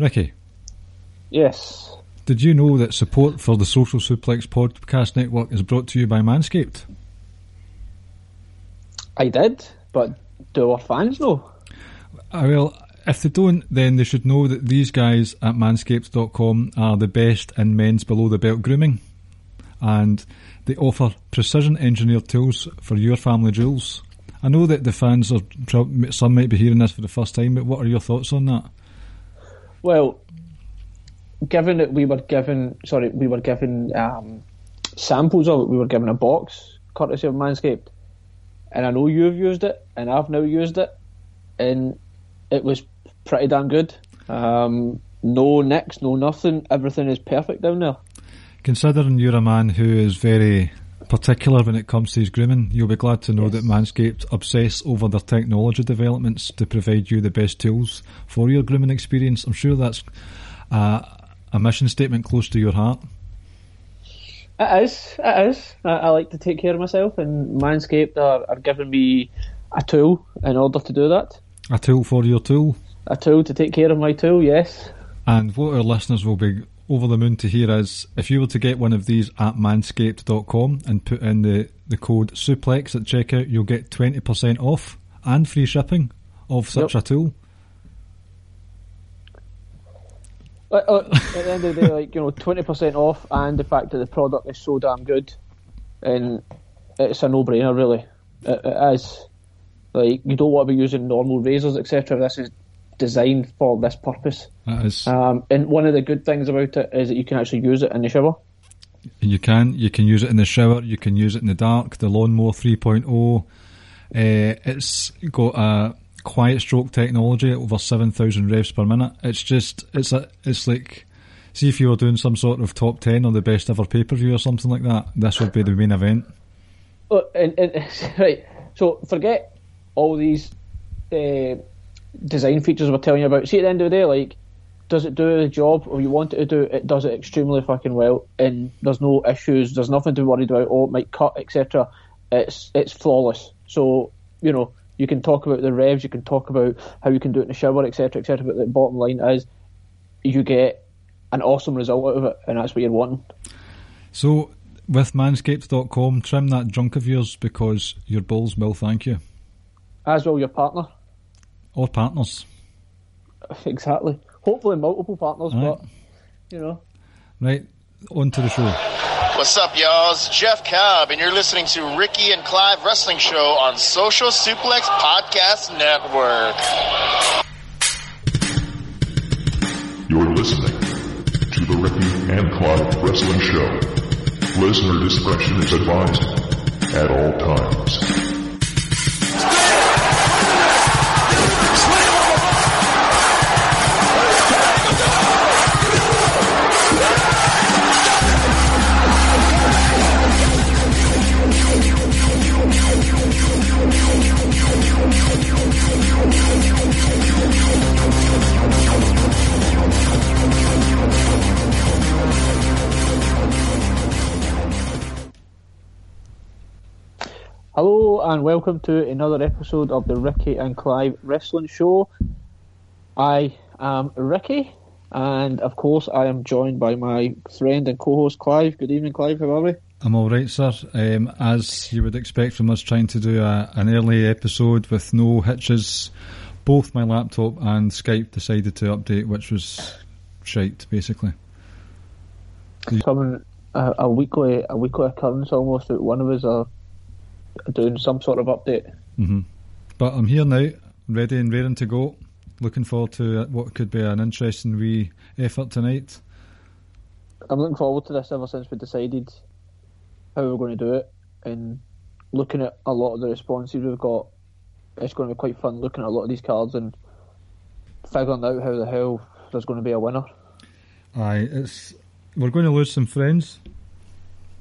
Ricky, Yes. did you know that support for the Social Suplex Podcast Network is brought to you by Manscaped? I did, but do our fans know? Uh, well, if they don't, then they should know that these guys at manscaped.com are the best in men's below the belt grooming. And they offer precision engineered tools for your family jewels. I know that the fans are, some might be hearing this for the first time, but what are your thoughts on that? Well, given that we were given, sorry, we were given um, samples of it, we were given a box courtesy of Manscaped, and I know you've used it, and I've now used it, and it was pretty damn good. Um, no nicks, no nothing. Everything is perfect down there. Considering you're a man who is very particular when it comes to his grooming, you'll be glad to know that Manscaped obsess over their technology developments to provide you the best tools for your grooming experience. I'm sure that's uh, a mission statement close to your heart. It is. It is. I, I like to take care of myself, and Manscaped are, are giving me a tool in order to do that. A tool for your tool. A tool to take care of my tool. Yes. And what our listeners will be over the moon to hear is if you were to get one of these at manscaped.com and put in the, the code suplex at checkout, you'll get 20% off and free shipping of such Yep. a tool. Uh, at the end of the day, like you know, twenty percent off, and the fact that the product is so damn good, and it's a no-brainer, really. It, it is. Like you don't want to be using normal razors, etc. This is designed for this purpose. That is, Um, and one of the good things about it is that you can actually use it in the shower. you can you can use it in the shower, you can use it in the dark. The lawnmower 3.0, uh, it's got a quiet stroke technology, over 7,000 revs per minute. It's just it's a it's like. See if you were doing some sort of top ten or the best ever pay per view or something like that. This would be the main event. Uh, and, and right, so forget all these uh, design features we're telling you about. See, at the end of the day, like, does it do the job or you want it to do? It does it extremely fucking well, and there's no issues. There's nothing to be worried about. Oh, it might cut, etc. It's it's flawless. So you know you can talk about the revs, you can talk about how you can do it in the shower, etc., etc. But the bottom line is, you get an awesome result out of it, and that's what you're wanting. So, with manscaped.com, trim that junk of yours because your balls will thank you. As will your partner. Or partners. Exactly. Hopefully multiple partners, Right. but you know. Right, on to the show. What's up, y'all? It's Jeff Cobb, and you're listening to Ricky and Clive Wrestling Show on Social Suplex Podcast Network. You're listening to the Ricky and Clive Wrestling Show. Listener discretion is advised at all times. Hello and welcome to another episode of the Ricky and Clive Wrestling Show. I am Ricky, and of course, I am joined by my friend and co-host Clive. Good evening, Clive. How are we? I'm all right, sir. Um, as you would expect from us trying to do a, an early episode with no hitches, both my laptop and Skype decided to update, which was shite, basically. Coming a, a weekly a weekly occurrence almost that one of us are doing some sort of update. hmm But I'm here now, ready and raring to go. Looking forward to what could be an interesting wee effort tonight. I'm looking forward to this ever since we decided how we're going to do it, and looking at a lot of the responses we've got, it's going to be quite fun looking at a lot of these cards and figuring out how the hell there's going to be a winner. Aye, it's we're going to lose some friends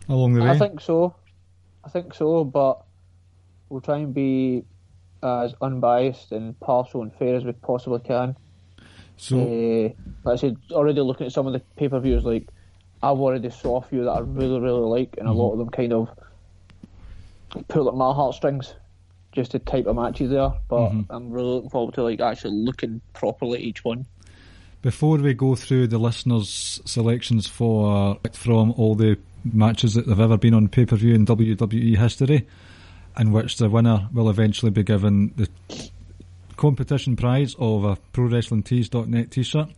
along the way. I think so. I think so, but we'll try and be as unbiased and partial and fair as we possibly can. so. Uh, like I said, already looking at some of the pay per views, like I've already saw a few that I really, really like, and a lot of them kind of pull at my heartstrings. Just the type of matches there, but Mhm. I'm really looking forward to like actually looking properly at each one. Before we go through the listeners' selections for from all the matches that have ever been on pay per view in WWE history, in which the winner will eventually be given the competition prize of a ProWrestlingTees.net t-shirt,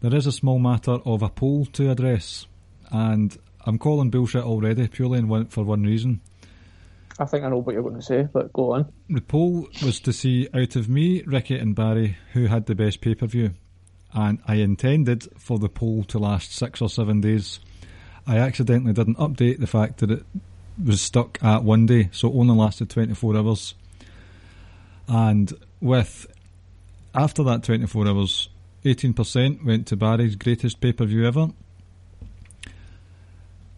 there is a small matter of a poll to address, and I'm calling bullshit already purely and one, for one reason. I think I know what you're going to say, but go on. The poll was to see out of me, Ricky, and Barry who had the best pay per view, and I intended for the poll to last six or seven days. I accidentally didn't update the fact that it was stuck at one day, so it only lasted 24 hours. And with after that 24 hours, 18% went to Barry's greatest pay per view ever.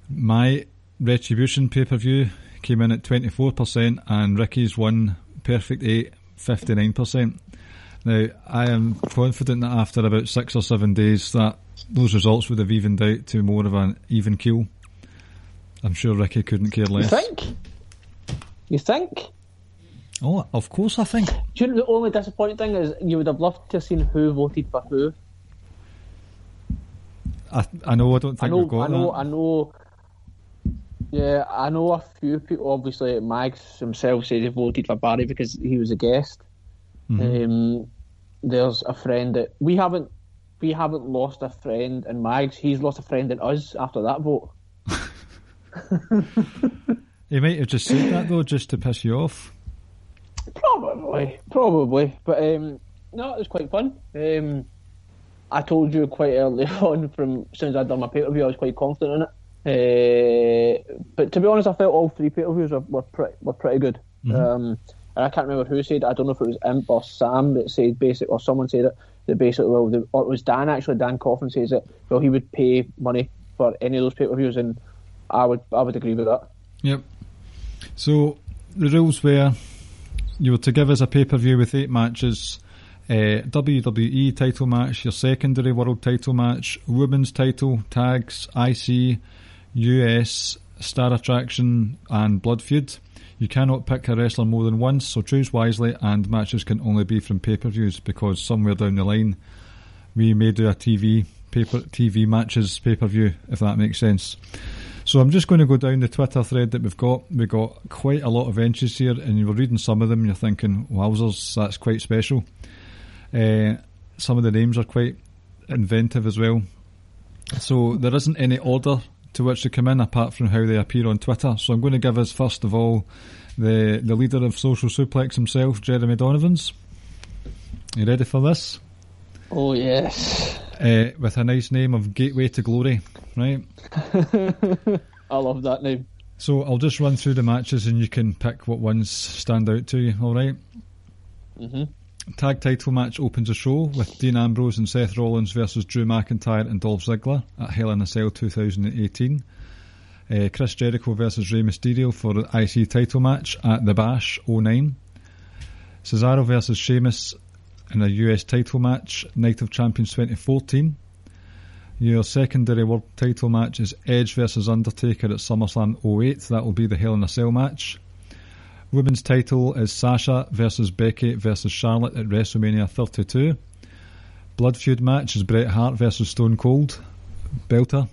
My Retribution pay per view came in at 24%, and Ricky's won Perfect 8, 59%. Now, I am confident that after about six or seven days, that those results would have evened out to more of an even keel. I'm sure Ricky couldn't care less. You think? You think? Oh, of course, I think. Do you know the only disappointing thing is you would have loved to have seen who voted for who. I, I know. I don't think I know. we've got I know. that. I know. Yeah, I know a few people. Obviously, Mags himself said he voted for Barry because he was a guest. Mm-hmm. Um, there's a friend that we haven't. We haven't lost a friend in Mags. He's lost a friend in us after that vote. He might have just said that though, just to piss you off. Probably, probably. But um, no, it was quite fun. Um, I told you quite early on, from since I'd done my pay per view, I was quite confident in it. Uh, but to be honest, I felt all three pay per views were, were pretty were pretty good. Um, and I can't remember who said. I don't know if it was Imp or Sam that said basic, or someone said it. That basically, well, the, or it was Dan actually. Dan Coffin says it. Well, he would pay money for any of those pay per views, and I would I would agree with that. Yep. So the rules were you were to give us a pay per view with eight matches. Uh, WWE title match, your secondary world title match, women's title, tags, IC, US, star attraction, and blood feud. You cannot pick a wrestler more than once, so choose wisely, and matches can only be from pay per views because somewhere down the line we may do a TV paper TV matches pay per view if that makes sense. So I'm just going to go down the Twitter thread that we've got. We've got quite a lot of entries here, and you were reading some of them, and you're thinking, wowzers, that's quite special. Uh, some of the names are quite inventive as well. So there isn't any order to which they come in apart from how they appear on Twitter. So I'm going to give us, first of all, the, the leader of Social Suplex himself, Jeremy Donovans. You ready for this? Oh yes, Uh, with a nice name of Gateway to Glory, right? I love that name. So I'll just run through the matches and you can pick what ones stand out to you, alright? Mhm. Tag title match opens the show with Dean Ambrose and Seth Rollins versus Drew McIntyre and Dolph Ziggler at Hell in a Cell 2018. Uh, Chris Jericho versus Rey Mysterio for the IC title match at The Bash 09. Cesaro versus Sheamus in a US title match, Night of Champions 2014. Your secondary world title match is Edge versus Undertaker at SummerSlam 08. That will be the Hell in a Cell match. Women's title is Sasha versus Becky versus Charlotte at WrestleMania 32. Blood feud match is Bret Hart versus Stone Cold. Belter.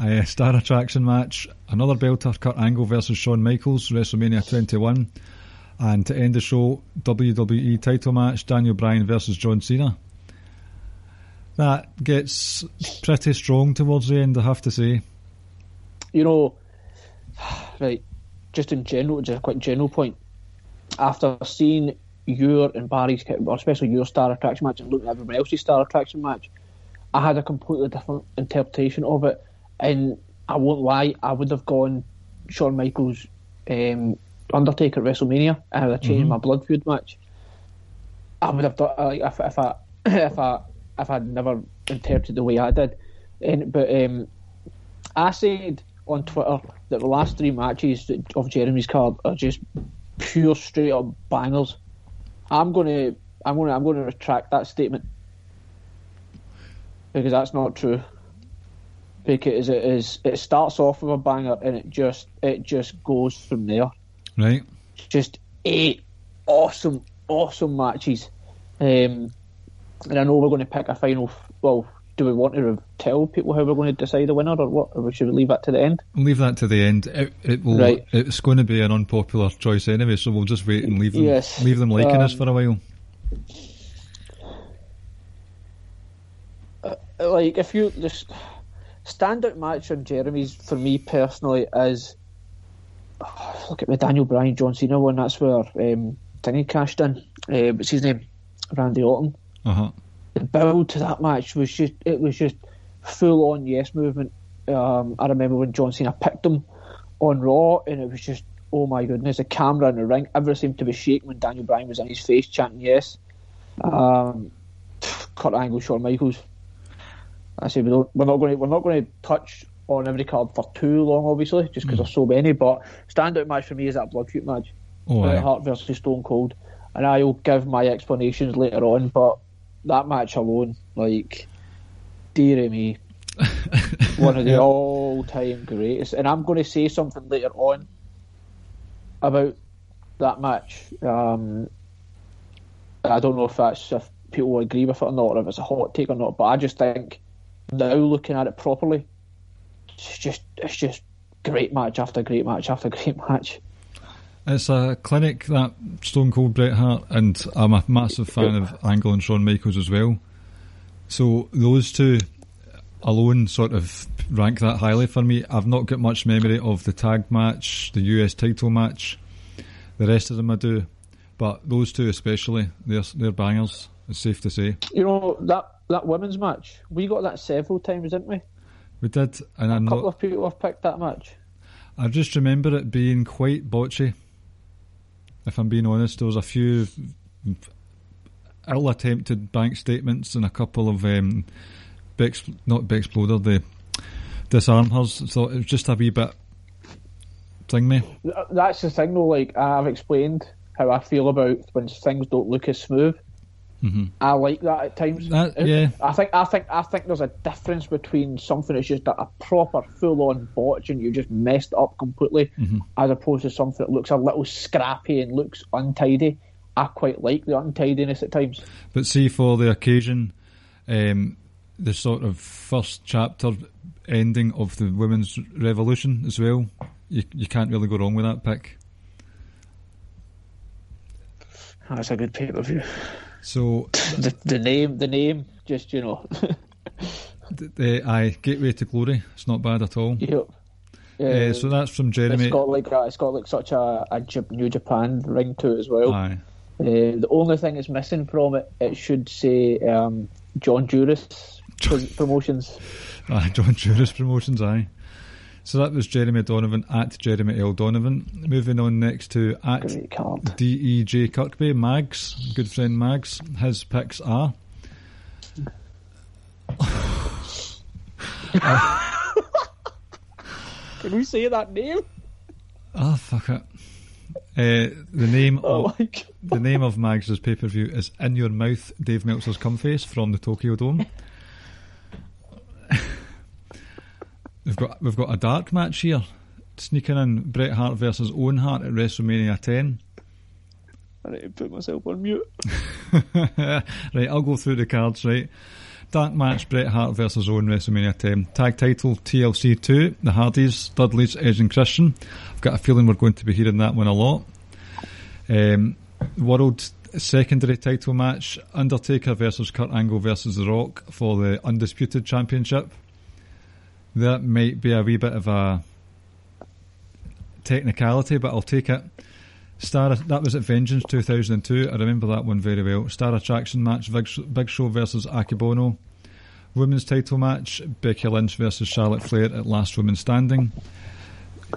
A star attraction match, another belter, Kurt Angle versus Shawn Michaels, WrestleMania 21. And to end the show, WWE title match, Daniel Bryan versus John Cena. That gets pretty strong towards the end, I have to say. you know, right, just in general, just a quick general point. After seeing your and Barry's, or especially your star attraction match and looking at everybody else's star attraction match, I had a completely different interpretation of it. And I won't lie, I would have gone Shawn Michaels, um, Undertaker at WrestleMania, and I would have changed my blood feud match. I would have done like if, if I if I if I'd never interpreted the way I did. And but um, I said on Twitter that the last three matches of Jeremy's card are just pure straight up bangers. I'm gonna I'm gonna I'm gonna retract that statement because that's not true. Because it is it starts off with a banger and it just it just goes from there. Right? Just eight awesome awesome matches. Um, and I know we're going to pick a final well, do we want to tell people how we're going to decide the winner, or what? Or should we leave that to the end? Leave that to the end. It, it will. Right. It's going to be an unpopular choice anyway, so we'll just wait and leave them. Yes. Leave them liking us Um, for a while. like if you just standout match on Jeremy's for me personally is oh, look at the Daniel Bryan John Cena one. That's where um, Tinny cashed in. Uh, what's his name? Randy Orton. Uh huh. The build to that match was just it was just full on yes movement. Um, I remember when John Cena picked him on Raw, and it was just oh my goodness, the camera in the ring, everything seemed to be shaking when Daniel Bryan was in his face chanting yes. Um, Kurt Angle, Shawn Michaels. I say we don't, we're not going to we're not going to touch on every card for too long, obviously, just because there's so many. But standout match for me is that blood feud match, Oh, Bret aye. Hart versus Stone Cold, and I will give my explanations later on. But that match alone, like, dear me, one of the all-time greatest. And I'm going to say something later on about that match. Um, I don't know if that's if people agree with it or not, or if it's a hot take or not. But I just think now looking at it properly, it's just it's just great match after great match after great match. It's a clinic that Stone Cold Bret Hart, and I'm a massive fan of Angle and Shawn Michaels as well. So those two alone sort of rank that highly for me. I've not got much memory of the tag match, the US title match. The rest of them I do, but those two especially, they're they're bangers. It's safe to say You know that that women's match, we got that several times, didn't we? We did, and A I'm couple not. of people have picked that match. I just remember it being quite botchy. If I'm being honest, there was a few ill-attempted bank statements and a couple of um, Bex, not Bexploder, the disarm hers. So it was just a wee bit thing me. That's the thing, though. Like I've explained how I feel about when things don't look as smooth. I like that at times. That- yeah. I think I think I think there's a difference between something that's just a, a proper full-on botch and you just messed up completely, as opposed to something that looks a little scrappy and looks untidy. I quite like the untidiness at times. But see, for the occasion, um, the sort of first chapter ending of the women's revolution as well, you you can't really go wrong with that pick. That's a good pay-per-view. So The, the name, the name, just you know, the, aye, Gateway to Glory. It's not bad at all. yep. Uh, so that's from It's Jeremy. got like a, it's got like such a, a New Japan ring to it as well. Aye. Uh, the only thing that's missing from it, it should say um, John Juris pro- promotions. Aye, John Juris Promotions, aye. So that was Jeremy Donovan at Jeremy L. Donovan. Moving on next to at Great. D.E.J. Kirkby, Mags, good friend Mags. His picks are. Can we say that name? Oh, fuck it. Uh, the name Oh of my god. the name of Mags' pay per view is In Your Mouth, Dave Meltzer's Come Face from the Tokyo Dome. We've got we've got a dark match here. Sneaking in Bret Hart versus Owen Hart at WrestleMania 10. I need to put myself on mute. right, I'll go through the cards, right? Dark match, Bret Hart versus Owen, WrestleMania 10. Tag title, TLC 2, The Hardys, Dudley's, Edge and Christian. I've got a feeling we're going to be hearing that one a lot. Um, World secondary title match, Undertaker versus Kurt Angle versus The Rock for the Undisputed Championship. That might be a wee bit of a technicality, but I'll take it. Star that was at Vengeance 2002. I remember that one very well. Star Attraction match: Big, Show versus Akebono. Women's title match: Becky Lynch versus Charlotte Flair at Last Woman Standing.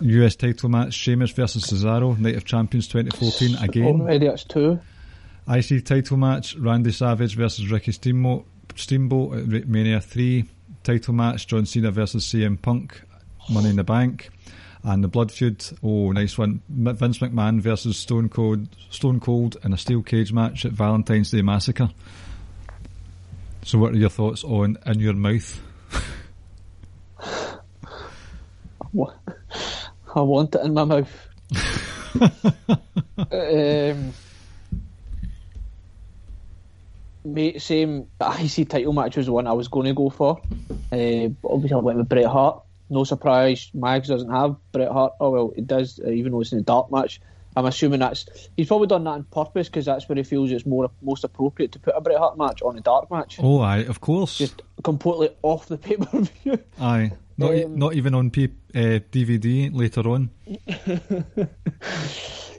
US title match: Sheamus versus Cesaro, Night of Champions 2014 again. Oh, Already that's two. IC title match: Randy Savage versus Ricky Steamboat, Steamboat at Mania 3. Title match: John Cena versus CM Punk, Money in the Bank. And the Blood Feud, oh, nice one. Vince McMahon versus Stone Cold, Stone Cold in a steel cage match at Valentine's Day Massacre. So, what are your thoughts on In Your Mouth? I want it in my mouth. um, Mate, same. IC title match was the one I was going to go for. Uh, obviously, I went with Bret Hart. No surprise, Mags doesn't have Bret Hart. Oh well, it does, uh, even though it's in a dark match. I'm assuming that's he's probably done that on purpose because that's where he feels it's more most appropriate to put a Bret Hart match on a dark match, Oh, aye, of course. just completely off the pay per view. aye. Not, e- Um, not even on P- uh, DVD later on.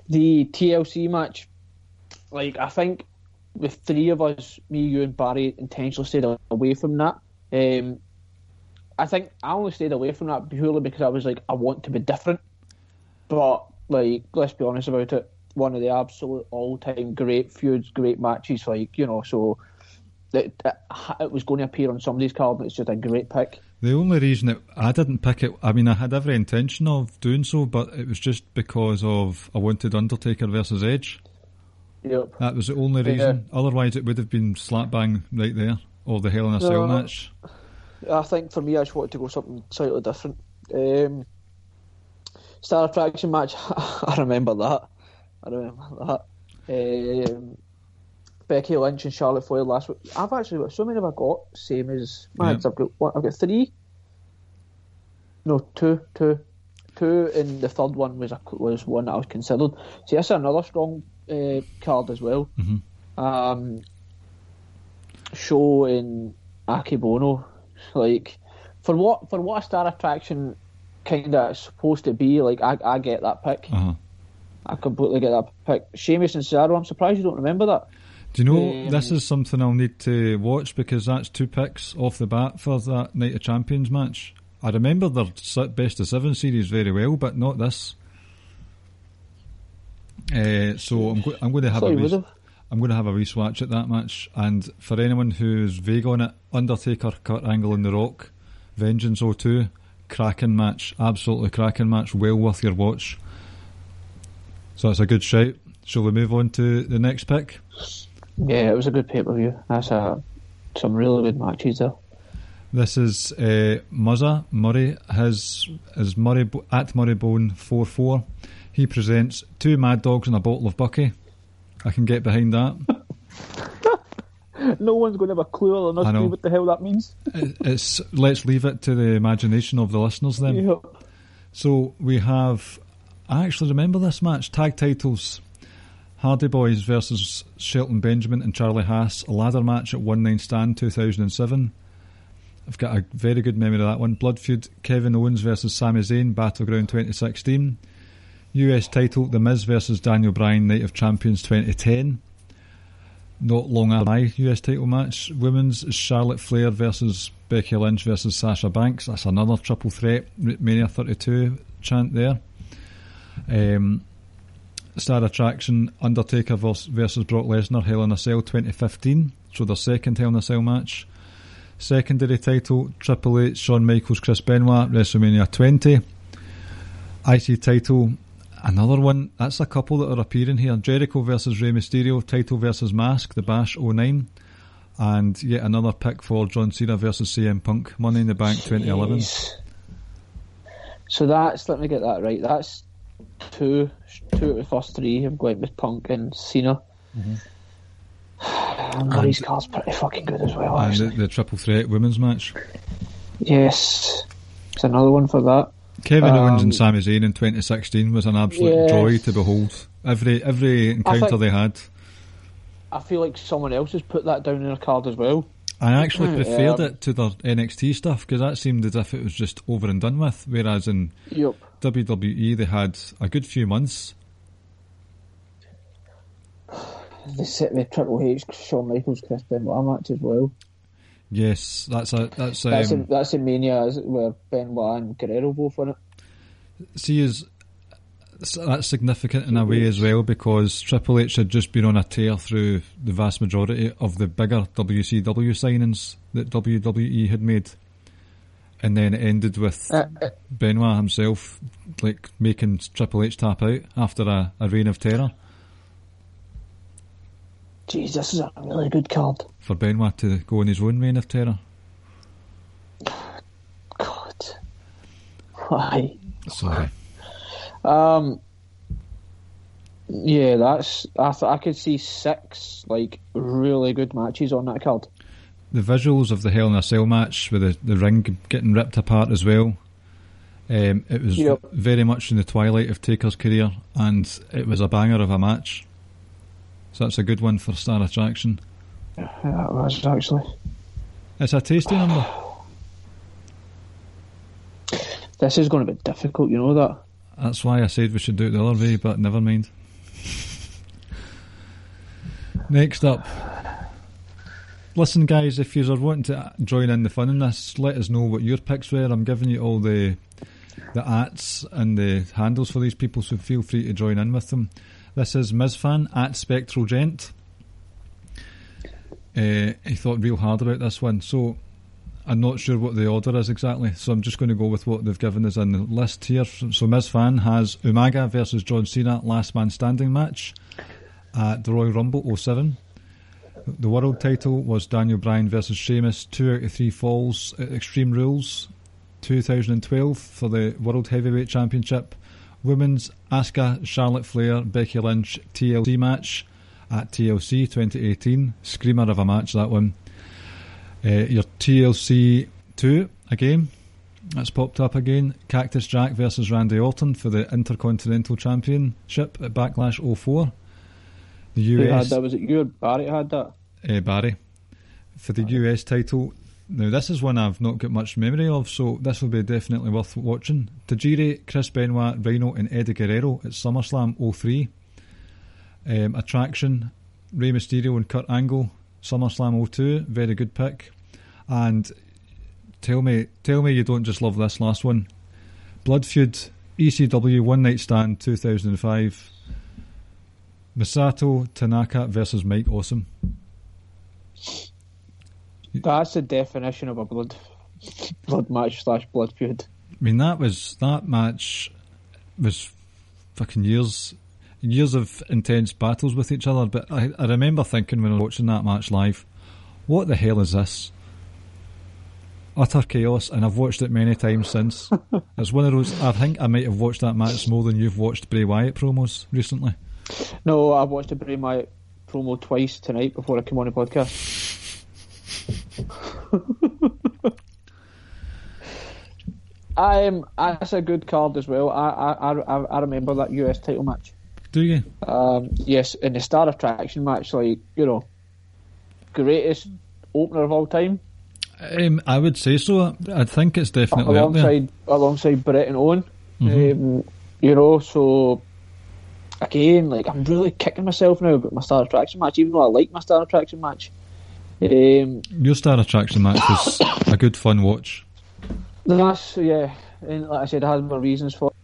the TLC match, like I think the three of us, me, you, and Barry, intentionally stayed away from that. Um, I think I only stayed away from that purely because I was like, I want to be different. But like, let's be honest about it. One of the absolute all-time great feuds, great matches. Like you know, so it, it, it was going to appear on somebody's card. but It's just a great pick. The only reason that I didn't pick it, I mean, I had every intention of doing so, but it was just because of I wanted Undertaker versus Edge. Yep. That was the only Yeah. reason. Otherwise, it would have been slap bang right there, or the Hell in a Cell No. match. I think for me, I just wanted to go something slightly different. Um, Star Attraction match, I remember that. I remember that. Um, Becky Lynch and Charlotte Flair last week. I've actually got so many have I got. Same as Mags. Yeah. I've got one, I've got three. No, two, two, two, and the third one was a, was one that I was considered. See, that's another strong uh, card as well. Mhm. Um, Show in Akebono, like for what for what a star attraction kind of supposed to be. Like I, I get that pick. Uh huh. I completely get that pick. Sheamus and Cesaro. I'm surprised you don't remember that. Do you know Um, this is something I'll need to watch because that's two picks off the bat for that Night of Champions match. I remember their best of seven series very well, but not this. Uh, so I'm, go- I'm going to have Thought a wee. I'm going to have a at that match. And for anyone who's vague on it, Undertaker, Kurt Angle, and The Rock, Vengeance 02, cracking match, absolutely cracking match, well worth your watch. So that's a good shout. Shall we move on to the next pick? Yeah, it was a good pay per view. That's a some really good matches there. This is uh, Muzza Murray. His is Murray at Murray Bone four four. He presents two Mad Dogs and a bottle of Bucky. I can get behind that. No one's going to have a clue not know. what the hell that means. It's let's leave it to the imagination of the listeners then. Yep. So we have. I actually remember this match. Tag titles: Hardy Boys versus Shelton Benjamin and Charlie Haas. A ladder match at One Night Stand 2007. I've got a very good memory of that one. Blood feud: Kevin Owens versus Sami Zayn. Battleground 2016. US title: The Miz versus Daniel Bryan. Night of Champions 2010. Not long after my US title match. Women's Charlotte Flair versus Becky Lynch versus Sasha Banks. That's another triple threat. Mania 32 chant there. Um, Star Attraction Undertaker vers- versus Brock Lesnar Hell in a Cell 2015. So their second Hell in a Cell match. Secondary title Triple H Shawn Michaels Chris Benoit WrestleMania 20. IC title another one. That's a couple that are appearing here. Jericho versus Rey Mysterio title versus Mask The Bash 09. And yet another pick for John Cena versus CM Punk Money in the Bank 2011. So that's let me get that right. That's two, two of the first three. I'm going with Punk and Cena. Mm-hmm. And Murray's card's pretty fucking good as well. And the, the triple threat women's match. Yes, it's another one for that. Kevin Owens Um, and Sami Zayn in 2016 was an absolute Yes. joy to behold. Every every encounter think- they had. I feel like someone else has put that down in a card as well. I actually Yeah. preferred it to their NXT stuff because that seemed as if it was just over and done with. Whereas in Yep. WWE they had a good few months. They set- the Triple H Shawn Michaels Chris Benoit match as well. Yes, that's a that's That's um, in, that's in Mania where Benoit and Guerrero both it. see is that's significant in a way as well because Triple H had just been on a tear through the vast majority of the bigger WCW signings that WWE had made, and then it ended with Uh, uh, Benoit himself like making Triple H tap out after a, a reign of terror Jeez, this is a really good card. For Benoit to go on his own reign of terror. God, why? Sorry. Um, Yeah, that's. I th- I could see six like really good matches on that card. The visuals of the Hell in a Cell match with the, the ring getting ripped apart as well. Um, it was Yep. very much in the twilight of Taker's career, and it was a banger of a match. So that's a good one for Star Attraction. That was actually. It's a tasty number. This is going to be difficult, you know that. That's why I said we should do it the other way, but never mind. Next up. Listen, guys, if you are wanting to join in the fun in this, let us know what your picks were. I'm giving you all the the ats and the handles for these people, so feel free to join in with them. This is Mizfan at Spectral Gent. Uh, he thought real hard about this one, so I'm not sure what the order is exactly, so I'm just going to go with what they've given us in the list here. So Mizfan has Umaga versus John Cena last man standing match at the Royal Rumble 07. The world title was Daniel Bryan versus Sheamus, two out of three falls at Extreme Rules 2012 for the World Heavyweight Championship. Women's Asuka, Charlotte Flair, Becky Lynch TLC match at TLC 2018. Screamer of a match, that one. Uh, your TLC 2 again. That's popped up again. Cactus Jack versus Randy Orton for the Intercontinental Championship at Backlash 04. The Who had US that? Was it you or Barry had that? uh, Barry for the US title. Now, this is one I've not got much memory of, so this will be definitely worth watching. Tajiri, Chris Benoit, Rhino, and Eddie Guerrero at SummerSlam 03. Um, attraction, Rey Mysterio and Kurt Angle, SummerSlam 02. Very good pick. And tell me, tell me you don't just love this last one. Blood Feud, ECW One Night Stand 2005. Masato Tanaka versus Mike Awesome. That's the definition of a blood blood match slash blood feud. I mean, that was that match was fucking years, years of intense battles with each other. But I, I remember thinking when I was watching that match live, what the hell is this? Utter chaos, and I've watched it many times since. it's one of those. I think I might have watched that match more than you've watched Bray Wyatt promos recently. No, I watched the Bray Wyatt promo twice tonight before I came on the podcast. I'm, um, that's a good card as well. I, I, I, I remember that US title match. Do you? Um, yes, in the Star Attraction match, like you know, greatest opener of all time, Um, I would say so. I think it's definitely alongside alongside Bret and Owen. Mhm. Um, you know, so again, like I'm really kicking myself now about my Star Attraction match, even though I like my Star Attraction match. Um, Your Star Attraction match was a good fun watch. that's yeah, and like I said, I had my reasons for. it.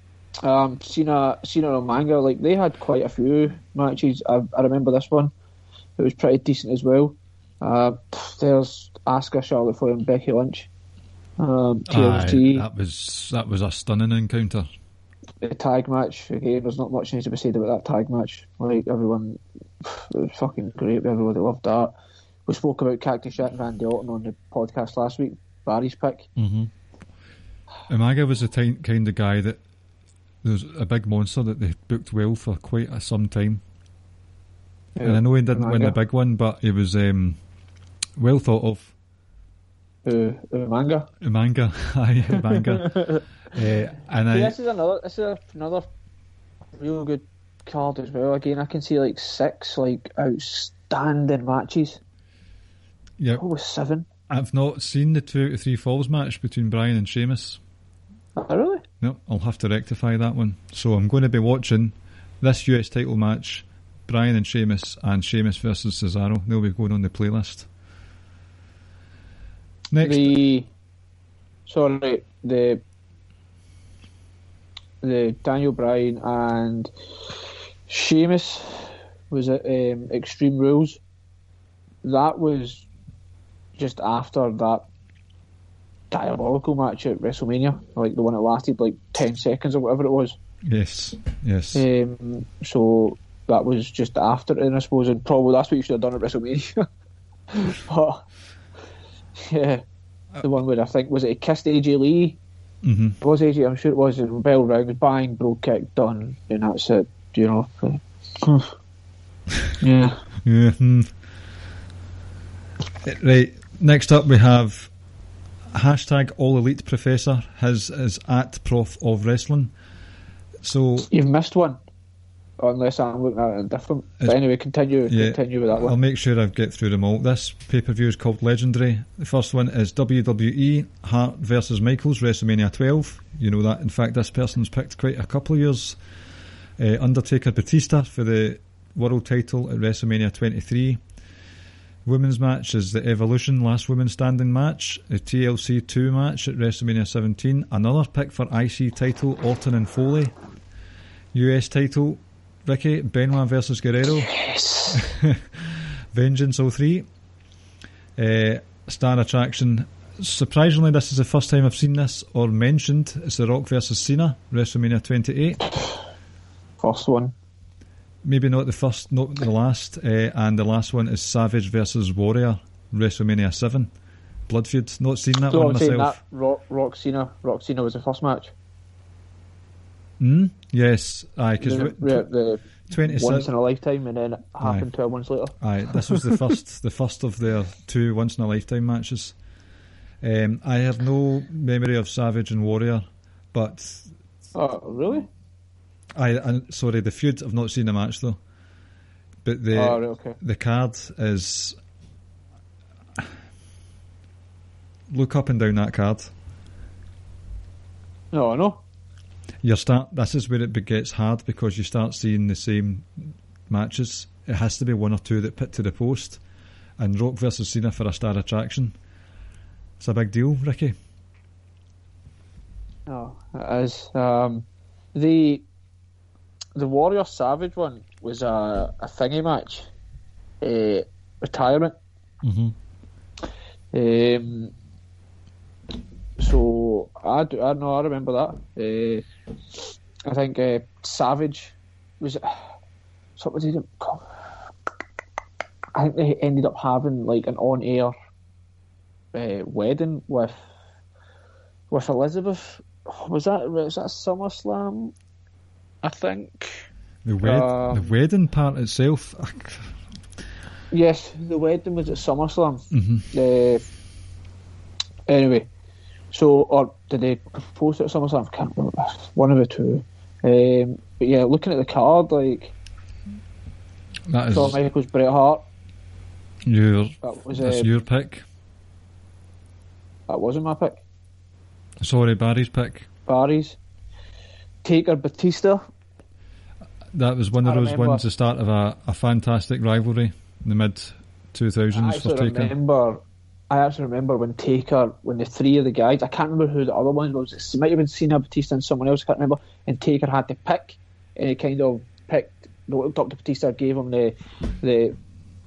Um, Cena, Cena and Manga, like they had quite a few matches. I, I remember this one; it was pretty decent as well. Uh, there's Asuka, Charlotte Flair, and Becky Lynch. Um, Aye, that was that was a stunning encounter. the tag match. Again, there's not much needs to be said about that tag match. Like everyone, it was fucking great. Everybody loved that. We spoke about Cactus Jack and Randy Orton on the podcast last week. Barry's pick. Mm-hmm. Umaga was the ty- kind of guy that there was a big monster that they booked well for quite a, some time. and I know he didn't win the big one, but it was um, well thought of. Uh, uh, manga. Umanga, aye, Umanga. uh, and I, this is another. This is another real good card as well. Again, I can see like six like outstanding matches. yeah, Oh, seven. I've not seen the two out of three falls match between Bryan and Sheamus. Oh, really? No, I'll have to rectify that one. So I'm going to be watching this US title match, Bryan and Sheamus, and Sheamus versus Cesaro. They'll be going on the playlist. Next, The sorry, the the Daniel Bryan and Sheamus was at um, Extreme Rules. That was just after that diabolical match at WrestleMania, like the one that lasted like ten seconds or whatever it was. yes, yes. Um, so that was just after it, and I suppose, and probably that's what you should have done at WrestleMania. but yeah, the one where I think was it he kissed AJ Lee. hmm It was AJ? I'm sure it was. And bell rang, bang, Brogue Kick, done, and that's it. You know, Yeah. Yeah. hmm. Right. Next up, we have hashtag All Elite Professor. His is at Prof of Wrestling. So You've missed one. Unless I'm looking at it different. But anyway, continue Yeah, continue with that one. I'll make sure I get through them all. This pay per view is called Legendary. The first one is WWE Hart versus Michaels WrestleMania 12. You know that. In fact, this person's picked quite a couple of years. Uh, Undertaker Batista for the world title at WrestleMania 23. Women's match is the Evolution Last Woman Standing match. The TLC 2 match at WrestleMania 17. Another pick for IC title Orton and Foley. US title Ricky Benoit versus Guerrero. Yes. Vengeance 03. Uh, star attraction. Surprisingly, this is the first time I've seen this or mentioned. It's The Rock versus Cena, WrestleMania 28. First one. Maybe not the first, not the last. Uh, and the last one is Savage versus Warrior, WrestleMania 7. Blood feud. Not seen that So one myself. that Rock, Rock Cena, Rock Cena was the first match. Hmm? Yes. Aye, because The, the, the 27. once in a lifetime, and then it happened Aye. twelve months later. Aye, this was the first, the first of their two once in a lifetime matches. Um, I have no memory of Savage and Warrior, but Oh, really? I, I sorry, the feud. I've not seen the match though, but the oh, okay. the card is. Look up and down that card. No, no. You start. This is where it gets hard because you start seeing the same matches. It has to be one or two that pit to the post, and Rock versus Cena for a star attraction. It's a big deal, Ricky. No, it is. Um, the the Warrior Savage one was a, a thingy match, uh, retirement. Mm-hmm. Um, so I do, I know I remember that. Uh, I think uh, Savage was so what did he call? I think they ended up having like an on-air uh, wedding with with Elizabeth. Was that was that SummerSlam? I think. The wed- Um, the wedding part itself. Yes, the wedding was at SummerSlam. Mhm. Uh, anyway, so or did they propose it at SummerSlam? I can't remember. One of the two. Um, but yeah, looking at the card, like That is Shawn Michaels, Bret Hart. your That was that's uh, your pick. that wasn't my pick. Sorry, Barry's pick. Barry's. Taker Batista. That was one of I those remember. ones, the start of a, a fantastic rivalry in the mid 2000s I for Taker. remember. I actually remember when Taker, when the three of the guys, I can't remember who the other one was. It might have been Cena, Batista, and someone else. I can't remember. And Taker had to pick, and he kind of picked. Looked up to Batista, gave him the the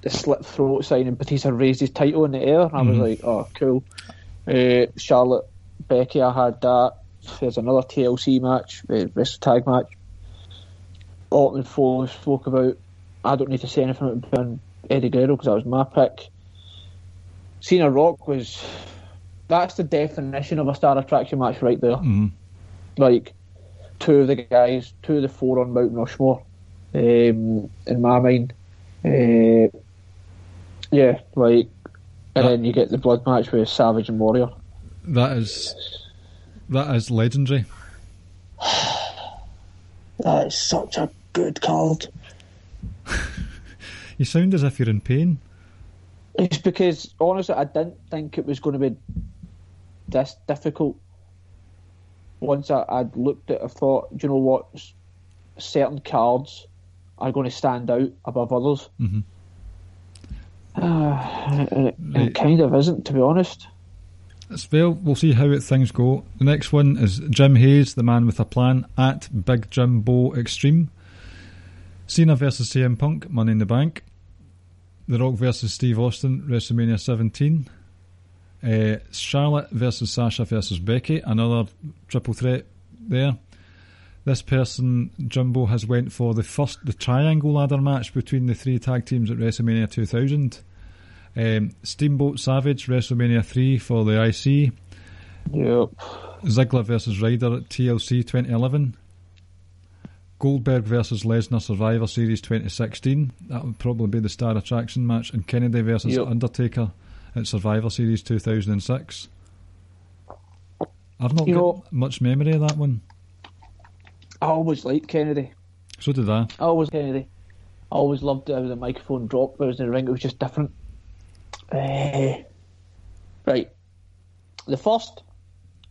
the slit throat sign, and Batista raised his title in the air. And I was Mhm. like, oh, cool. Uh, Charlotte, Becky, I had that. There's another TLC match, uh, wrestle tag match. And Foley spoke about. I don't need to say anything about Eddie Guerrero because that was my pick. Cena Rock was. That's the definition of a star attraction match right there. Mhm. Like, two of the guys, two of the four on Mount Rushmore, um, in my mind. Uh, yeah, like, and That- then you get the blood match with Savage and Warrior. That is that is legendary. That is such a good card. You sound as if you're in pain. It's because honestly, I didn't think it was going to be this difficult. Once I, I'd looked at, it, I thought, do you know what? Certain cards are going to stand out above others. Mhm. and it, it kind of isn't, to be honest. It's well, we'll see how things go. The next one is Jim Hayes, the man with a plan, at Big Jimbo Extreme. Cena versus CM Punk, Money in the Bank. The Rock versus Steve Austin, WrestleMania 17. Uh, Charlotte versus Sasha versus Becky, another triple threat there. This person, Jumbo, has went for the first, the triangle ladder match between the three tag teams at WrestleMania 2000. Um, Steamboat Savage, WrestleMania 3 for the IC. Yep. Ziggler versus Ryder at TLC 2011. Goldberg versus Lesnar Survivor Series 2016. That would probably be the star attraction match. And Kennedy versus Yep. Undertaker at Survivor Series 2006. I've not You got know- much memory of that one. I always liked Kennedy. So did I. I always Kennedy. I always loved it how the microphone dropped it was in the ring. It was just different. Eh, right. The first,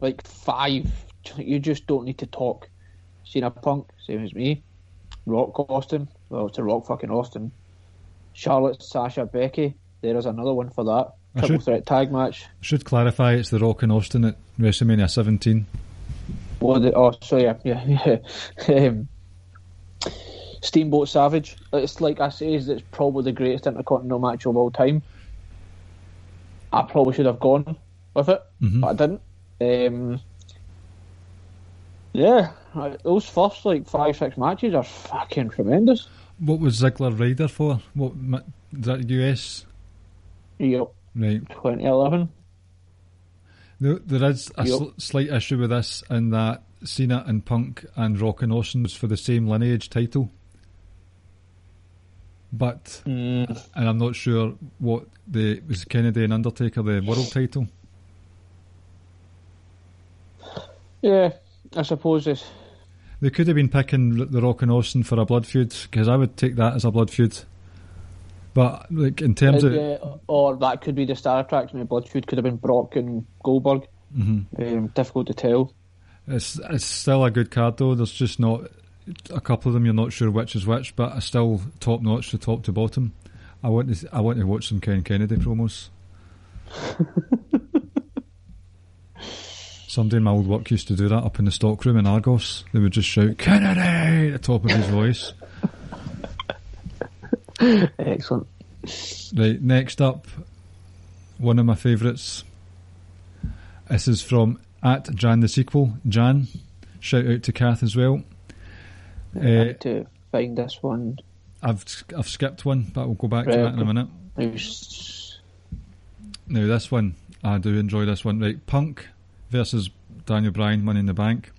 like five, you just don't need to talk. Cena Punk, same as me. Rock Austin, well, it's a Rock fucking Austin. Charlotte, Sasha, Becky. There is another one for that. I Triple should- threat tag match. Should clarify it's The Rock and Austin at WrestleMania 17. What the, oh, so yeah, yeah, yeah. um, Steamboat Savage. It's like I say, it's probably the greatest intercontinental match of all time. I probably should have gone with it, Mhm. but I didn't. Um, yeah, those first like five, six matches are fucking tremendous. What was Ziggler Ryder for? What is that US? Yep, Right. 2011. There, there is a Yep. sl- slight issue with this in that Cena and Punk and Rock and Austin was for the same lineage title. But, Mm, and I'm not sure what the, was Kennedy and Undertaker the world title? yeah, I suppose it's They could have been picking the Rock and Austin for a blood feud, because I would take that as a blood feud. But, like, in terms of. yeah, or that could be the star attraction. Maybe Blood Feud could have been Brock and Goldberg. Mhm. Um, difficult to tell. It's it's still a good card though. There's just not a couple of them. You're not sure which is which, but it's still top notch from top to bottom. I want to I want to watch some Ken Kennedy promos. Somebody in my old work used to do that up in the stockroom in Argos. They would just shout Kennedy at the top of his voice. Excellent. Right, next up, one of my favourites. This is from at Jan the sequel. Jan, shout out to Kath as well. I Uh, need to find this one. I've I've skipped one, but we'll go back to that in a minute. Was- Now this one, I do enjoy this one. Right, Punk versus Daniel Bryan, Money in the Bank.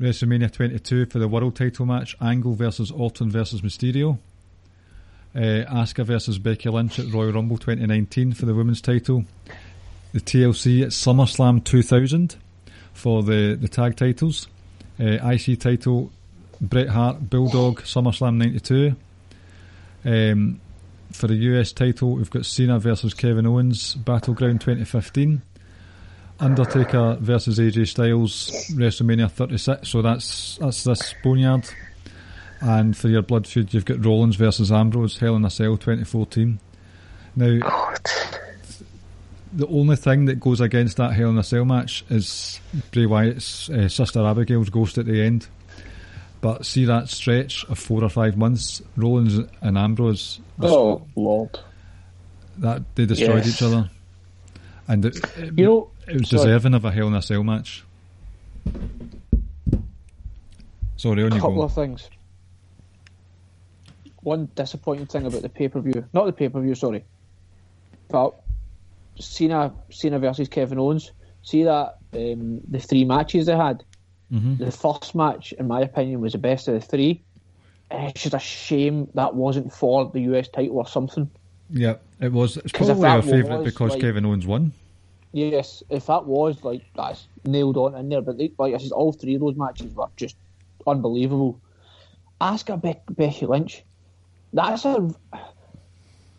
WrestleMania 22 for the world title match. Angle versus Orton versus Mysterio. Uh, Asuka versus Becky Lynch at Royal Rumble 2019 for the women's title. The TLC at SummerSlam 2000 for the, the tag titles. Uh, IC title Bret Hart Bulldog SummerSlam 92. Um, for the US title, we've got Cena versus Kevin Owens Battleground 2015. Undertaker versus AJ Styles WrestleMania 36. So that's that's this boneyard. And for your blood feud, you've got Rollins versus Ambrose Hell in a Cell 2014. Now, the only thing that goes against that Hell in a Cell match is Bray Wyatt's uh, sister Abigail's ghost at the end. But see that stretch of four or five months, Rollins and Ambrose, Oh Lord! that they destroyed Yes. each other, and it, it, You know, it was sorry. deserving of a Hell in a Cell match. Sorry, on a you couple go. of things. One disappointing thing about the pay per view, not the pay per view, sorry, but Cena, Cena versus Kevin Owens. See that um, the three matches they had. Mhm. The first match, in my opinion, was the best of the three. And it's just a shame that wasn't for the US title or something. Yeah, it was. It's probably our favourite because like- Kevin Owens won. Yes, if that was like that's nailed on in there, but they, like I said, all three of those matches were just unbelievable. Asuka Be- Becky Lynch, that's a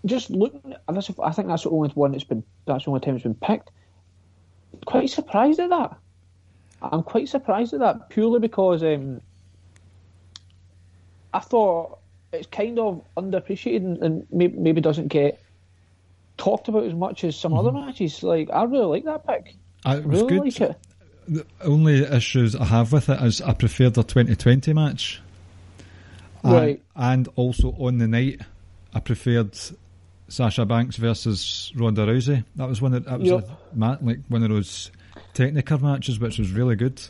just looking. I think that's the only one that's been. That's the only time it's been picked. Quite surprised at that. I'm quite surprised at that purely because um, I thought it's kind of underappreciated and, and maybe, maybe doesn't get talked about as much as some other matches. Like I really like that pick. I, really good. like it. The only issues I have with it is I preferred the 2020 match. And- Right. And, also on the night, I preferred Sasha Banks versus Ronda Rousey. That was one of that was Yep. a like one of those technical matches, which was really good.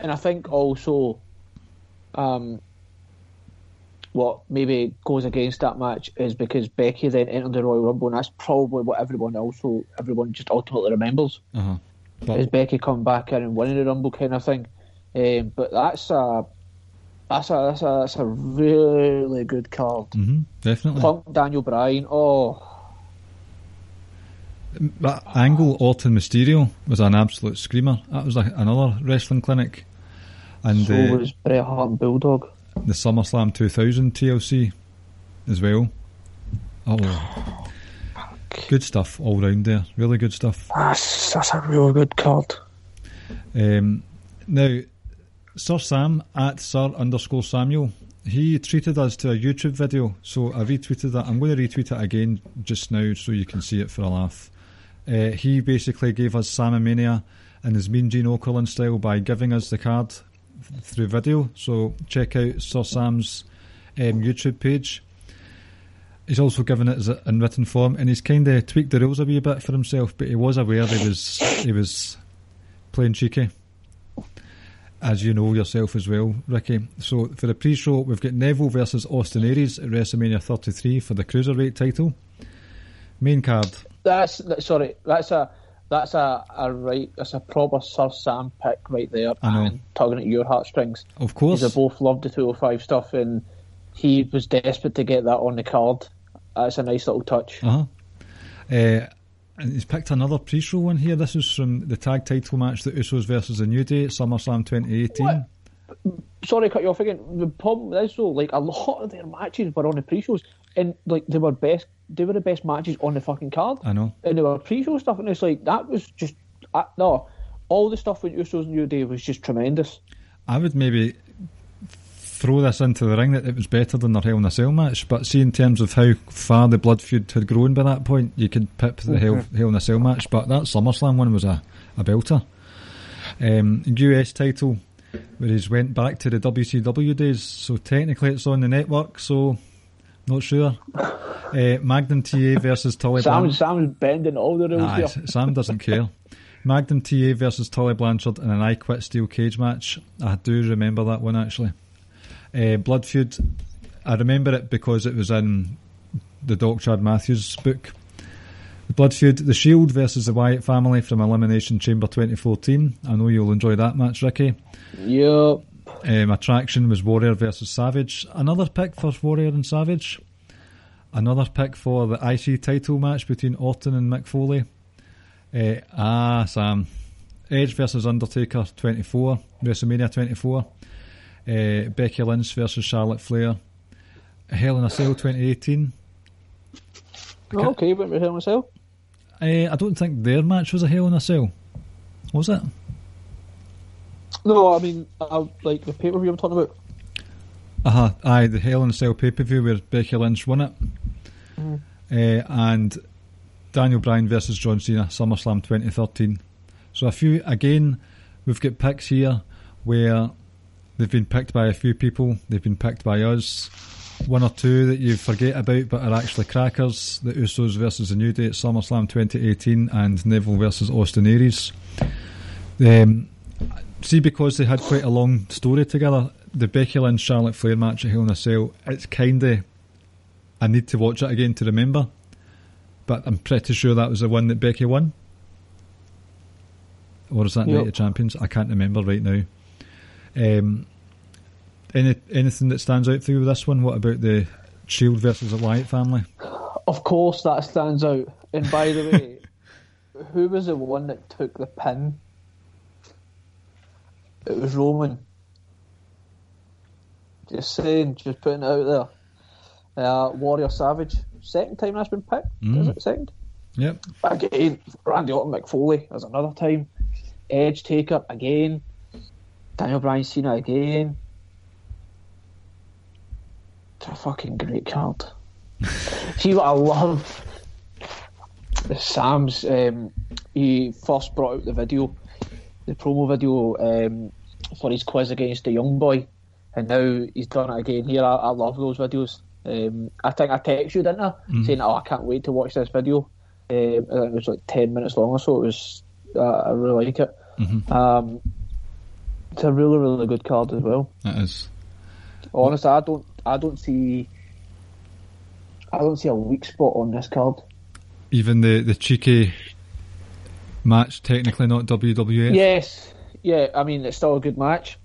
And I think also, um, what maybe goes against that match is because Becky then entered the Royal Rumble, and that's probably what everyone also everyone just ultimately remembers Uh-huh. is Becky coming back in and winning the Rumble kind of thing. Um, but that's a That's a that's a that's a really good card. hmm definitely. Punk Daniel Bryan. Oh, That Angle Orton Mysterio was an absolute screamer. That was like another wrestling clinic. And so uh, was Bret Hart and Bulldog. the SummerSlam 2000 TLC as well. Oh, good stuff all round there. Really good stuff. That's that's a real good card. Um, now, Sir Sam at Sir underscore Samuel, he treated us to a YouTube video, so I retweeted that. I'm going to retweet it again just now so you can see it for a laugh. Uh, he basically gave us Samomania in his Mean Gene Okerlund style by giving us the card th- through video. So check out Sir Sam's um, YouTube page. He's also given it a, in written form, and he's kind of tweaked the rules a wee bit for himself. But he was aware he was he was playing cheeky, as you know yourself as well, Ricky. So for the pre-show, we've got Neville versus Austin Aries at WrestleMania 33 for the cruiserweight title. Main card, That's that- sorry. That's a that's a, a right. That's a proper Sir Sam pick right there. I know. And tugging at your heartstrings. of course. They both loved the 205 stuff, and he was desperate to get that on the card. That's a nice little touch. Uh-huh. Uh, and he's picked another pre-show one here. This is from the tag title match, the Usos versus the New Day SummerSlam 2018. What? Sorry, to cut you off again. The problem is though, like a lot of their matches were on the pre-shows, and like they were best. They were the best matches on the fucking card. I know. and they were pre-show stuff, and it's like that was just uh, no. All the stuff with Usos and New Day was just tremendous. I would maybe throw this into the ring that it was better than their Hell in a Cell match, but see in terms of how far the blood feud had grown by that point, you could pip the Hell, Hell in a Cell match, but that SummerSlam one was a, a belter. Um, US title, where he's went back to the WCW days, so technically it's on the network, so not sure. Uh, Magnum TA versus Tully Sam, Blanchard. Sam's bending all the rules Aye, here. Sam doesn't care. Magnum TA versus Tully Blanchard in an I Quit Steel cage match. I do remember that one actually. Uh, Blood Feud. I remember it because it was in the Doc Chad Matthews book. Blood Feud, The Shield versus the Wyatt family from Elimination Chamber 2014. I know you'll enjoy that match, Ricky. Yep. Um, attraction was Warrior versus Savage. Another pick for Warrior and Savage. Another pick for the IC title match between Orton and Mick Foley. Uh, ah, Sam. Edge versus Undertaker 24, WrestleMania 24. Uh, Becky Lynch versus Charlotte Flair. Hell in a Cell 2018. Okay, went with him myself. Uh, I don't think their match was a Hell in a Cell. Was it? No, I mean, I, like the pay per view I'm talking about. Uh huh. Aye, the Hell in a Cell pay per view where Becky Lynch won it. Uh, and Daniel Bryan versus John Cena, SummerSlam 2013. So a few, again, we've got picks here where they've been picked by a few people, they've been picked by us. One or two that you forget about but are actually crackers. The Usos versus the New Day at SummerSlam 2018 and Neville versus Austin Aries. Um, see, because they had quite a long story together, the Becky Lynch Charlotte Flair match at Hell in a Cell, it's kind of. I need to watch it again to remember, but I'm pretty sure that was the one that Becky won. Or is that Yep. Night of Champions? I can't remember right now. Um, any anything that stands out for you with this one? What about the Shield versus the Wyatt family? Of course, that stands out. And by the way, who was the one that took the pin? It was Roman. Just saying, just putting it out there. Uh, Warrior Savage, second time that's been picked. Is Mm. it second? Yep. Again, Randy Orton Mick Foley as another time. Edge Taker again. Daniel Bryan Cena again. It's a fucking great card. See what I love? The Sam's um, he first brought out the video, the promo video um, for his quiz against the young boy, and now he's done it again here. I, I love those videos. Um, I think I texted you, didn't I? Saying, "Oh, I can't wait to watch this video." Um, I think it was like ten minutes long or so. It was. Uh, I really like it. Um, it's a really, really good card as well. That is. Honestly, I don't, I don't see, I don't see a weak spot on this card. Even the, the cheeky match, technically not WWF. Yes, yeah. I mean, it's still a good match.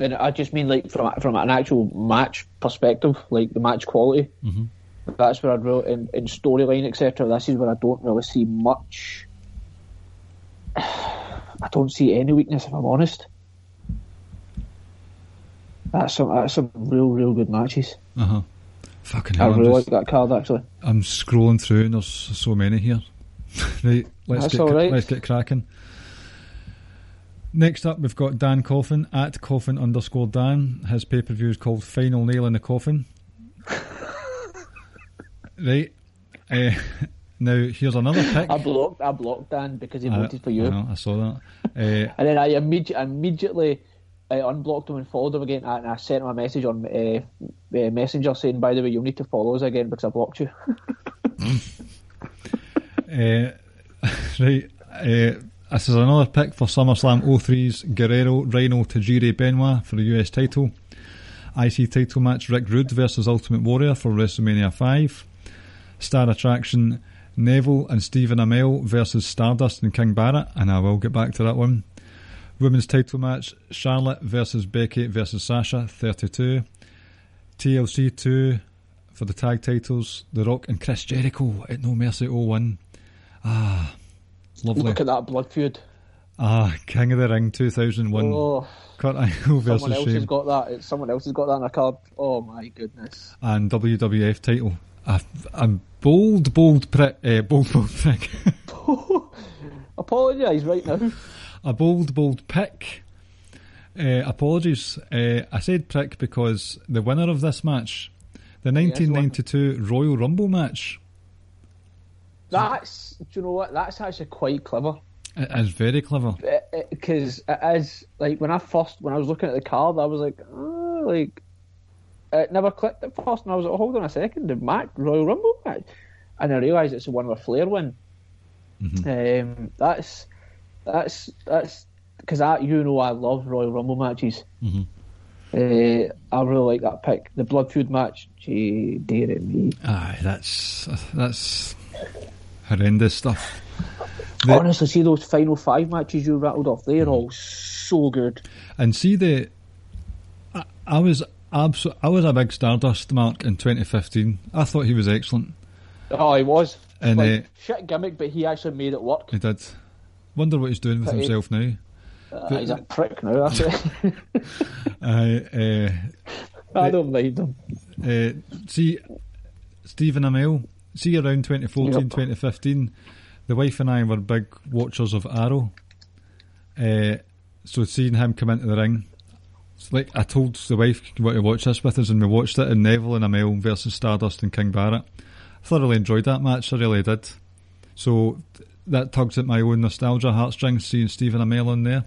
and I just mean like from from an actual match perspective, like the match quality. Mhm. That's where I'd really in, in storyline etc. This is where I don't really see much. I don't see any weakness if I'm honest. That's some that's some real real good matches. Uh huh. Fucking I hell! I'm, really just- like that card actually. I'm scrolling through, and there's so many here. right, let's That's get right. let's get cracking. Next up, we've got Dan Coffin at Coffin underscore Dan. His pay per view is called Final Nail in the Coffin. right. Uh, now here's another pick. I blocked I blocked Dan because he I- voted for you. I, know, I saw that. Uh, And then I immediately, immediately uh, unblocked him and followed him again, and I sent him a message on uh, uh, Messenger saying, "By the way, you'll need to follow us again because I blocked you." Uh, right. Uh, this is another pick for SummerSlam 03's Guerrero Rhino Tajiri Benoit for the US title. IC title match Rick Rude versus Ultimate Warrior for WrestleMania 5. Star Attraction Neville and Stephen Amell versus Stardust and King Barrett, and I will get back to that one. Women's title match Charlotte versus Becky versus Sasha 32. TLC 2 for the tag titles The Rock and Chris Jericho at No Mercy 01. Ah, lovely. Look at that blood feud. Ah, King of the Ring 2001. Oh, Kurt Angle someone versus else has got that. It's, someone else has got that in a card. Oh my goodness. And WWF title. A, a bold, bold prick. Uh, bold, bold prick. Apologise right now. A bold, bold pick. Uh, apologies. Uh, I said prick because the winner of this match, the is one. 1992 Royal Rumble match, That's, do you know what? That's actually quite clever. it is very clever. because it is like when I first when I was looking at the card, I was like, oh, like it never clicked at first, and I was like, hold on a second, the match Royal Rumble match, and I realised it's the one with Flair win. Um, that's that's that's because I you know I love Royal Rumble matches. Mhm. Uh, I really like that pick. The Blood Feud match, gee, dear me. Aye, that's that's horrendous stuff. The- Honestly, see those final five matches you rattled off, they're all so good. And see the, I, I was abso- I was a big Stardust mark in 2015. I thought he was excellent. Oh, he was. And, like, uh, shit gimmick, but he actually made it work. He did. Wonder what he's doing with But he- himself now. Uh, he's a prick now, that's it. I uh, I don't mind him. uh, see Stephen Amell. See around 2014, Yep. 2015, the wife and I were big watchers of Arrow. Uh, so seeing him come into the ring, it's like I told the wife want to watch this with us, and we watched it. And Neville and Amell versus Stardust and King Barrett. I thoroughly enjoyed that match. I really did. So that tugs at my own nostalgia heartstrings seeing Stephen Amell in there.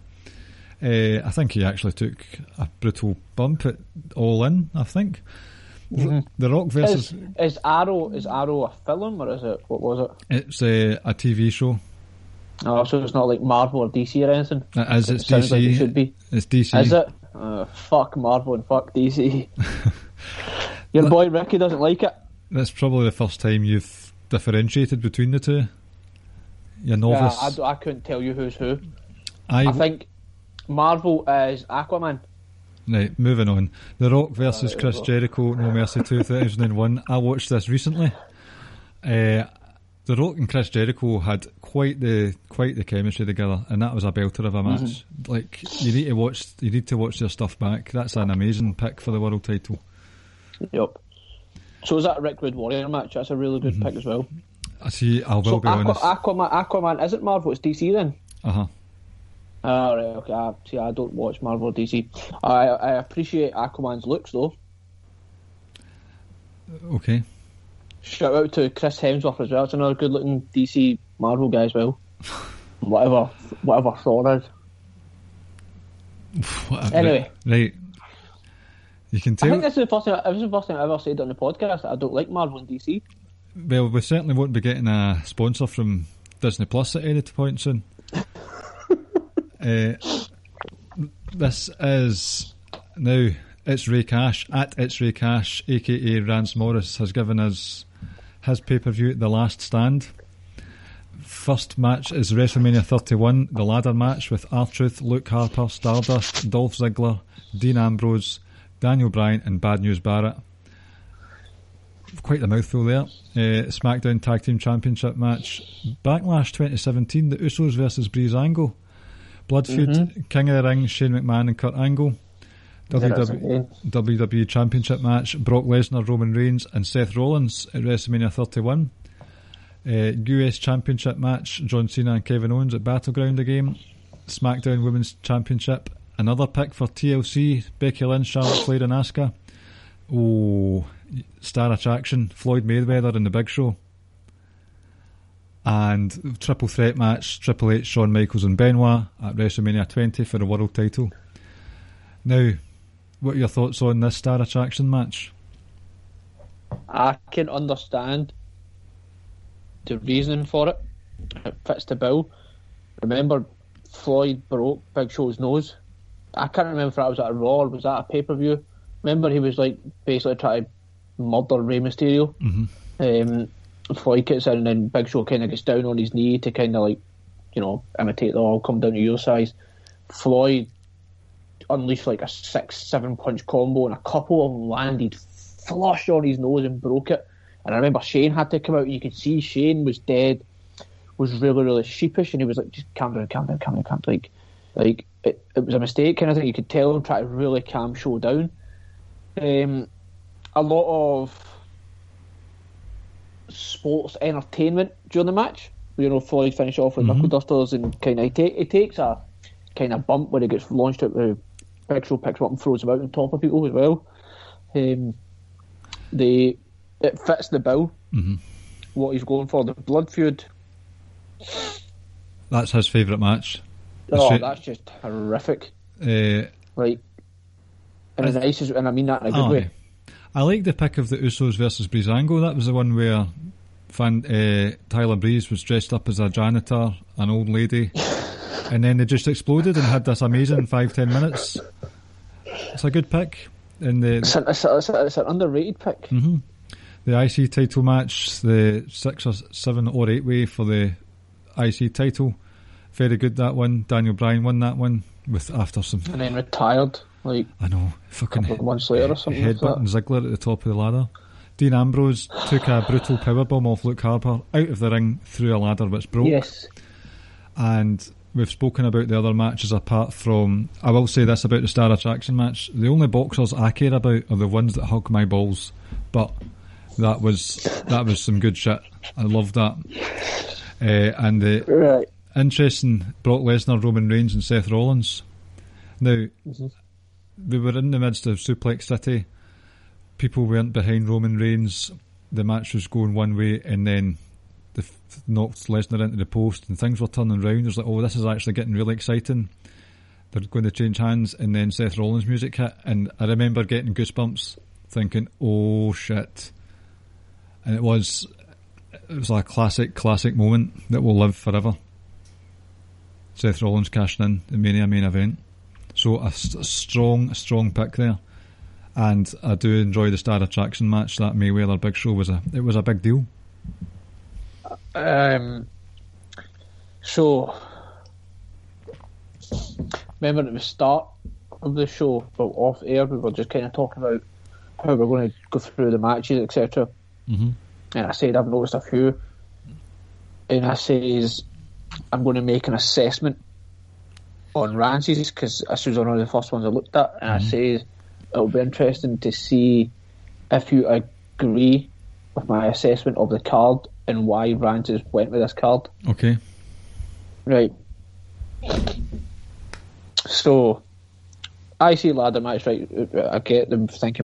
Uh, I think he actually took a brutal bump at All In. I think the Rock versus Is, is Arrow is Arrow a film or is it what was it? it's uh, a TV show. Oh, so it's not like Marvel or DC or anything. It is. It It's sounds DC. like it should be. It's DC. Is it? Uh, fuck Marvel and fuck DC. Your boy Ricky doesn't like it. That's probably the first time you've differentiated between the two. You're Yeah, novice. I, d- I couldn't tell you who's who. I, I think Marvel is Aquaman. right. Moving on. The Rock versus Chris. Jericho. No Mercy 2001. I watched this recently. Uh, the Rock and Chris Jericho had quite the quite the chemistry together, and that was a belter of a match. Mm-hmm. Like you need to watch, you need to watch their stuff back. That's an amazing pick for the world title. Yep. So is that a Rick Rude Warrior match? That's a really good pick as well. I see. I will So be Aqua, honest. Aquaman, Aquaman isn't Marvel, it's DC then? Uh huh. Ah, right, okay. I, see, I don't watch Marvel DC. I, I appreciate Aquaman's looks though. Okay. Shout out to Chris Hemsworth as well. It's another good looking DC Marvel guy as well. whatever, whatever Thor is. What Anyway. right. You can tell. I think this is the first time. This is the first time I ever said on the podcast that I don't like Marvel and DC. Well, we certainly won't be getting a sponsor from Disney Plus at any point soon. uh, this is now it's Ray Cash at it's Ray Cash, aka Rance Morris, has given us his pay per view, The Last Stand. first match is WrestleMania 31, the ladder match with R-Truth, Luke Harper, Stardust, Dolph Ziggler, Dean Ambrose, Daniel Bryan, and Bad News Barrett. Quite a mouthful there. Uh, SmackDown Tag Team Championship match. Backlash 2017, the Usos versus Breezango. Blood feud, King of the Ring, Shane McMahon and Kurt Angle. There is WW, again. WWE Championship match, Brock Lesnar, Roman Reigns, and Seth Rollins at WrestleMania 31. Uh, US Championship match, John Cena and Kevin Owens at Battleground again. SmackDown Women's Championship, another pick for TLC, Becky Lynch, Charlotte Flair, and Asuka. Oh, star attraction, Floyd Mayweather in the Big Show. And triple threat match, Triple H, Shawn Michaels, and Benoit at WrestleMania 20 for the world title. Now, what are your thoughts on this star attraction match? I can understand the reasoning for it. It fits the bill. Remember, Floyd broke Big Show's nose. I can't remember if that was at a Raw or was that a pay per view. Remember, he was like basically trying to murder Rey Mysterio. Um, Floyd gets in, and then Big Show kind of gets down on his knee to kind of like, you know, imitate the all come down to your size. Floyd unleashed like a six, seven punch combo, and a couple of them landed flush on his nose and broke it. And I remember Shane had to come out, and you could see Shane was dead, was really, really sheepish, and he was like, "Just calm down, calm down, calm down, calm down." Like, like it, it was a mistake kind of thing. You could tell him try to really calm Show down. Um, a lot of sports entertainment during the match. You know, Floyd finish off with knuckle dusters and kind of he, take, he takes a kind of bump when he gets launched out the Show picks him up and throws him out on top of people as well. Um, the it fits the bill. What he's going for the blood feud. That's his favourite match. Oh, that's just horrific. Uh, Like, and the nicest, and I mean that in a good aye. way. I like the pick of the Usos versus Breezango. That was the one where Fan, uh, Tyler Breeze was dressed up as a janitor, an old lady, and then they just exploded and had this amazing five ten minutes. It's a good pick. And the It's, an, it's, a, it's, a, it's an underrated pick. Mm-hmm. the IC title match, the six or seven or eight way for the IC title, very good that one. Daniel Bryan won that one with after some And then retired like I know fucking a months later or something. headbutting that. Ziggler at the top of the ladder. Dean Ambrose took a brutal powerbomb off Luke Harper out of the ring through a ladder which broke. Yes. And we've spoken about the other matches apart from. I will say this about the Star Attraction match: the only boxers I care about are the ones that hug my balls. But that was that was some good shit. I loved that. Uh, and the Right. interesting Brock Lesnar, Roman Reigns, and Seth Rollins. Now, we were in the midst of Suplex City. People weren't behind Roman Reigns. The match was going one way, and then they knocked Lesnar into the post, and things were turning round. It was like, oh, this is actually getting really exciting. They're going to change hands, and then Seth Rollins' music hit, and I remember getting goosebumps, thinking, oh shit. And it was, it was a classic, classic moment that will live forever. Seth Rollins cashing in the Mania main event. So a, s- a strong, strong pick there. And I do enjoy the Star Attraction match. That Mayweather Big Show was a it was a big deal. Um, so, remember at the start of the show, well, off air, we were just kind of talking about how we're going to go through the matches, etc. Mhm. And I said I've noticed a few, and I says I'm going to make an assessment on Ramsey's because this was one of the first ones I looked at, and I mm-hmm. say it'll be interesting to see if you agree with my assessment of the card and why Ramsey's went with this card. Okay. Right. So, I see ladder match. Right, I get them thinking.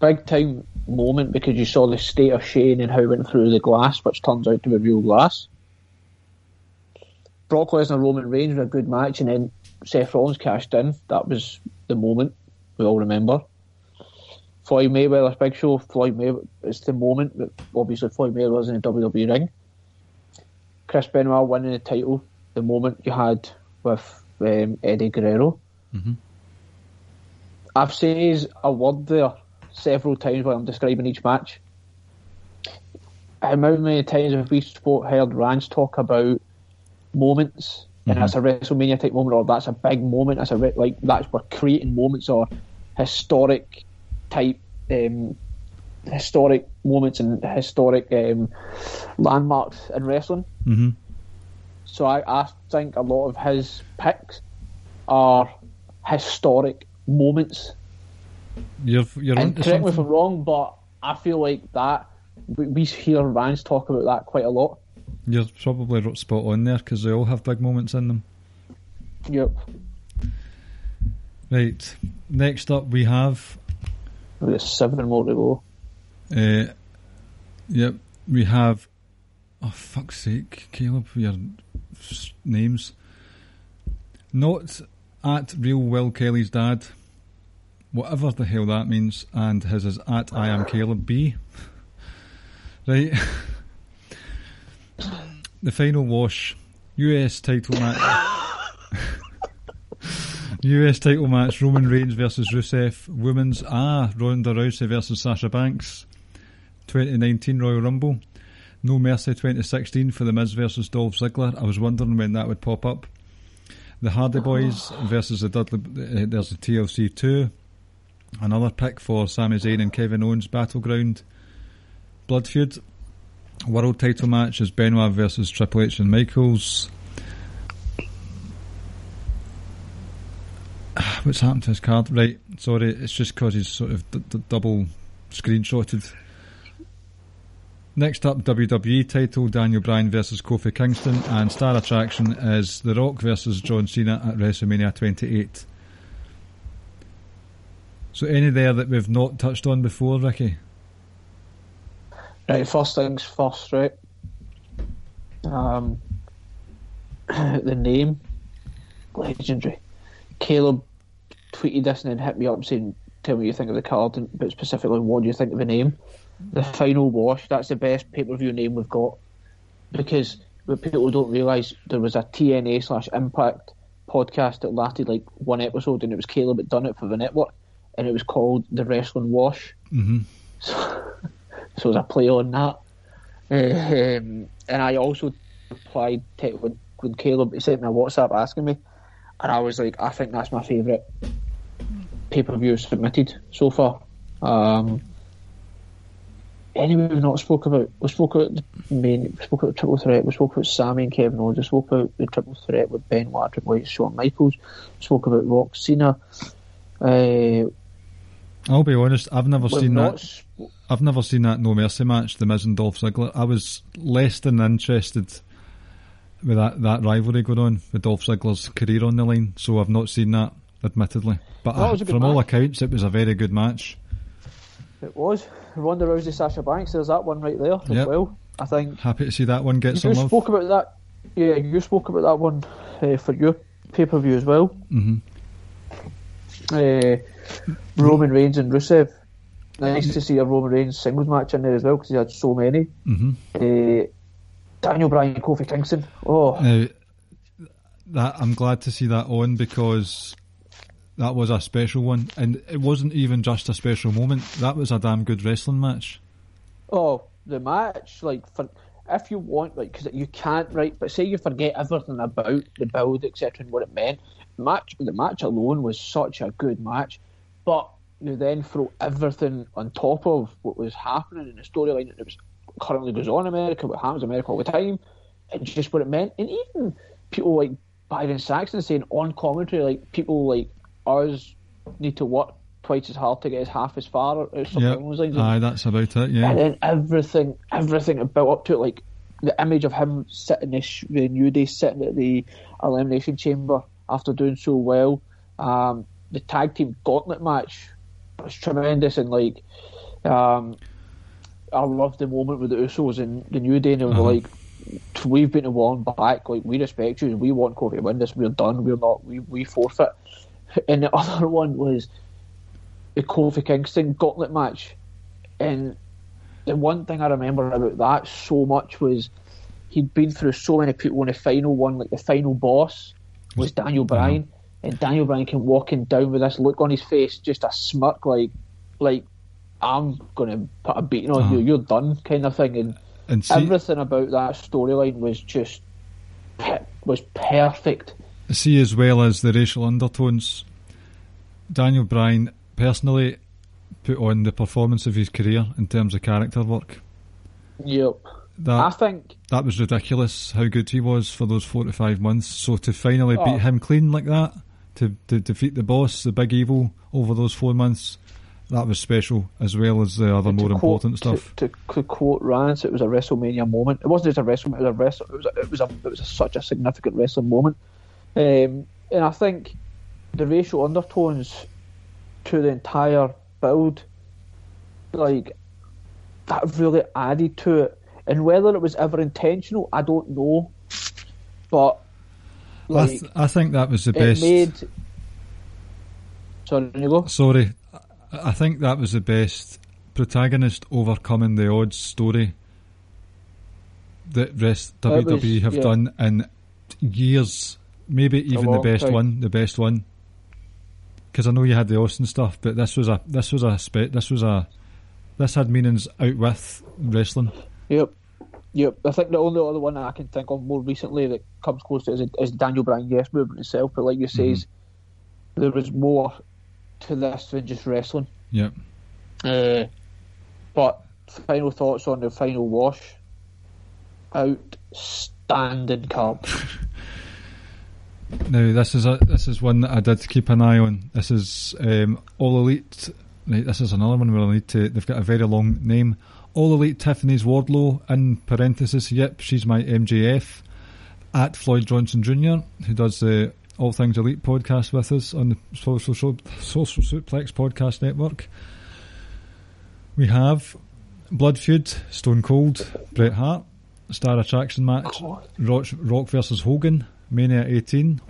big time moment because you saw the state of Shane and how it went through the glass, which turns out to be real glass. Brock Lesnar Roman Reigns were a good match, and then Seth Rollins cashed in. That was the moment we all remember. Floyd Mayweather's big show. Floyd Mayweather. It's the moment that obviously Floyd Mayweather was in the WWE ring. Chris Benoit winning the title. The moment you had with um, Eddie Guerrero. I've said a word there several times while I'm describing each match. How many times have we spoke, heard Rance talk about moments, and that's a WrestleMania type moment, or that's a big moment, that's a re- like that's we're creating moments or historic type um, historic moments and historic um, landmarks in wrestling. Mhm. So I, I think a lot of his picks are historic moments You're you're and correct me if I'm wrong, but I feel like that we, we hear Rance talk about that quite a lot. You're probably ro- spot on there because they all have big moments in them. Yep. Right. Next up, we have. There's seven more to go. Uh, yep, we have. Oh fuck's sake, Caleb, your names. Not at real Will Kelly's dad, whatever the hell that means, and his is at I am Caleb B. Right. the final wash, US title match. US title match: Roman Reigns versus Rusev. Women's ah Ronda Rousey versus Sasha Banks. 2019 Royal Rumble. No Mercy 2016 for the Miz versus Dolph Ziggler. I was wondering when that would pop up. The Hardy Boys versus the Dudley. Uh, there's the TLC 2. Another pick for Sami Zayn and Kevin Owens Battleground. Blood feud. World title match is Benoit versus Triple H and Michaels. What's happened to his card? Right, sorry, it's just because he's sort of d- d- double screenshotted. Next up, WWE title Daniel Bryan versus Kofi Kingston, and star attraction is The Rock versus John Cena at WrestleMania 28. So, any there that we've not touched on before, Ricky? Right, first things first, right? Um, the name, legendary. Caleb tweeted this and then hit me up saying, "Tell me what you think of the card, but specifically, what do you think of the name?" The final wash. That's the best pay per view name we've got because what people don't realise there was a TNA slash Impact podcast that lasted like one episode, and it was Caleb that done it for the network, and it was called the Wrestling Wash. Mm-hmm. So as a play on that. Um, and I also replied to when, when Caleb he sent me a WhatsApp asking me, and I was like, I think that's my favourite pay per view submitted so far. Um, anyway, we've not spoke about we spoke about the main, we spoke about the triple threat, we spoke about Sami and Kevin Owens, we spoke about the triple threat with Benoit, Triple H, Shawn Michaels, we spoke about Rock Cena. Uh, I'll be honest, I've never seen that. sp- I've never seen that No Mercy match, The Miz and Dolph Ziggler. I was less than interested with that, that rivalry going on with Dolph Ziggler's career on the line, so I've not seen that, admittedly. But That uh, from all accounts, it was a very good match. It was Ronda Rousey, Sasha Banks. There's that one right there as Yep. well. I think Happy to see that one get you some love. spoke about that. Yeah, you spoke about that one uh, for your pay per view as well. hmm Uh, Roman Reigns and Rusev. Nice to see a Roman Reigns singles match in there as well because he had so many. hmm Uh, Daniel Bryan, Kofi Kingston. Oh, Now, that I'm glad to see that on because that was a special one, and it wasn't even just a special moment. That was a damn good wrestling match. oh, the match. Like, for if you want, like, because you can't, right? But say you forget everything about the build, etc., and what it meant. Match. The match alone was such a good match, but you then throw everything on top of what was happening in the storyline, that was currently goes on in America, what happens in America all the time, and just what it meant. And even people like Byron Saxton saying on commentary, like people like us need to work twice as hard to get as half as far or something Yep. along those lines. Aye, that's about it. Yeah. And then everything, everything built up to it, like the image of him sitting this, the New Day sitting at the Elimination Chamber after doing so well. Um, the tag team gauntlet match was tremendous, and like, um, I loved the moment with the Usos and the New Day, and they were Uh-huh. like, "We've been to one back. Like, we respect you. And we want Kofi to win this. We're done. We're not. We we forfeit." And the other one was the Kofi Kingston gauntlet match, and the one thing I remember about that so much was he'd been through so many people in the final one, like the final boss was Daniel Bryan, uh-huh. and Daniel Bryan came walking down with this look on his face, just a smirk, like, like I'm gonna put a beating on you, uh-huh. you're done, kind of thing, and And see, everything about that storyline was just was perfect. see as well as the racial undertones, Daniel Bryan personally put on the performance of his career in terms of character work. Yep. I think that was ridiculous how good he was for those four to five months. So to finally Oh. beat him clean like that, to, to defeat the boss, the big evil, over those four months, that was special as well as the other more quote- important stuff. To, to, to quote Rance, it was a WrestleMania moment. It wasn't just a WrestleMania; it was a wrestle. It was a, it was a, it was a, such a significant wrestling moment. Um, and I think the racial undertones to the entire build, like that, really added to it. And whether it was ever intentional, I don't know. But I, th- I think that was the it best. made. Sorry, you go. Sorry, I- think that was the best protagonist overcoming the odds story that rest That was- WWE have yeah. done in years, maybe even the best time. one, the best one. Because I know you had the Austin stuff, but this was a this was a this was a this had meanings out with wrestling. Yep. Yep. I think the only other one I can think of more recently that comes close to it is, is Daniel Bryan Yes movement itself. But like you says, there was more to this than just wrestling. Yep. Uh, but final thoughts on the final wash. Outstanding card. Now this is a this is one that I did keep an eye on. This is um, All Elite. Right, this is another one where I need to. They've got a very long name. All the Elite Tiffany's Wardlow in parenthesis. Yep, she's my MJF. At Floyd Johnson Jr., who does the All Things Elite podcast with us on the Social Social Suplex Podcast Network. We have Blood Feud, Stone Cold, Bret Hart, Star Attraction match, Rock, Rock versus Hogan, Mania 18.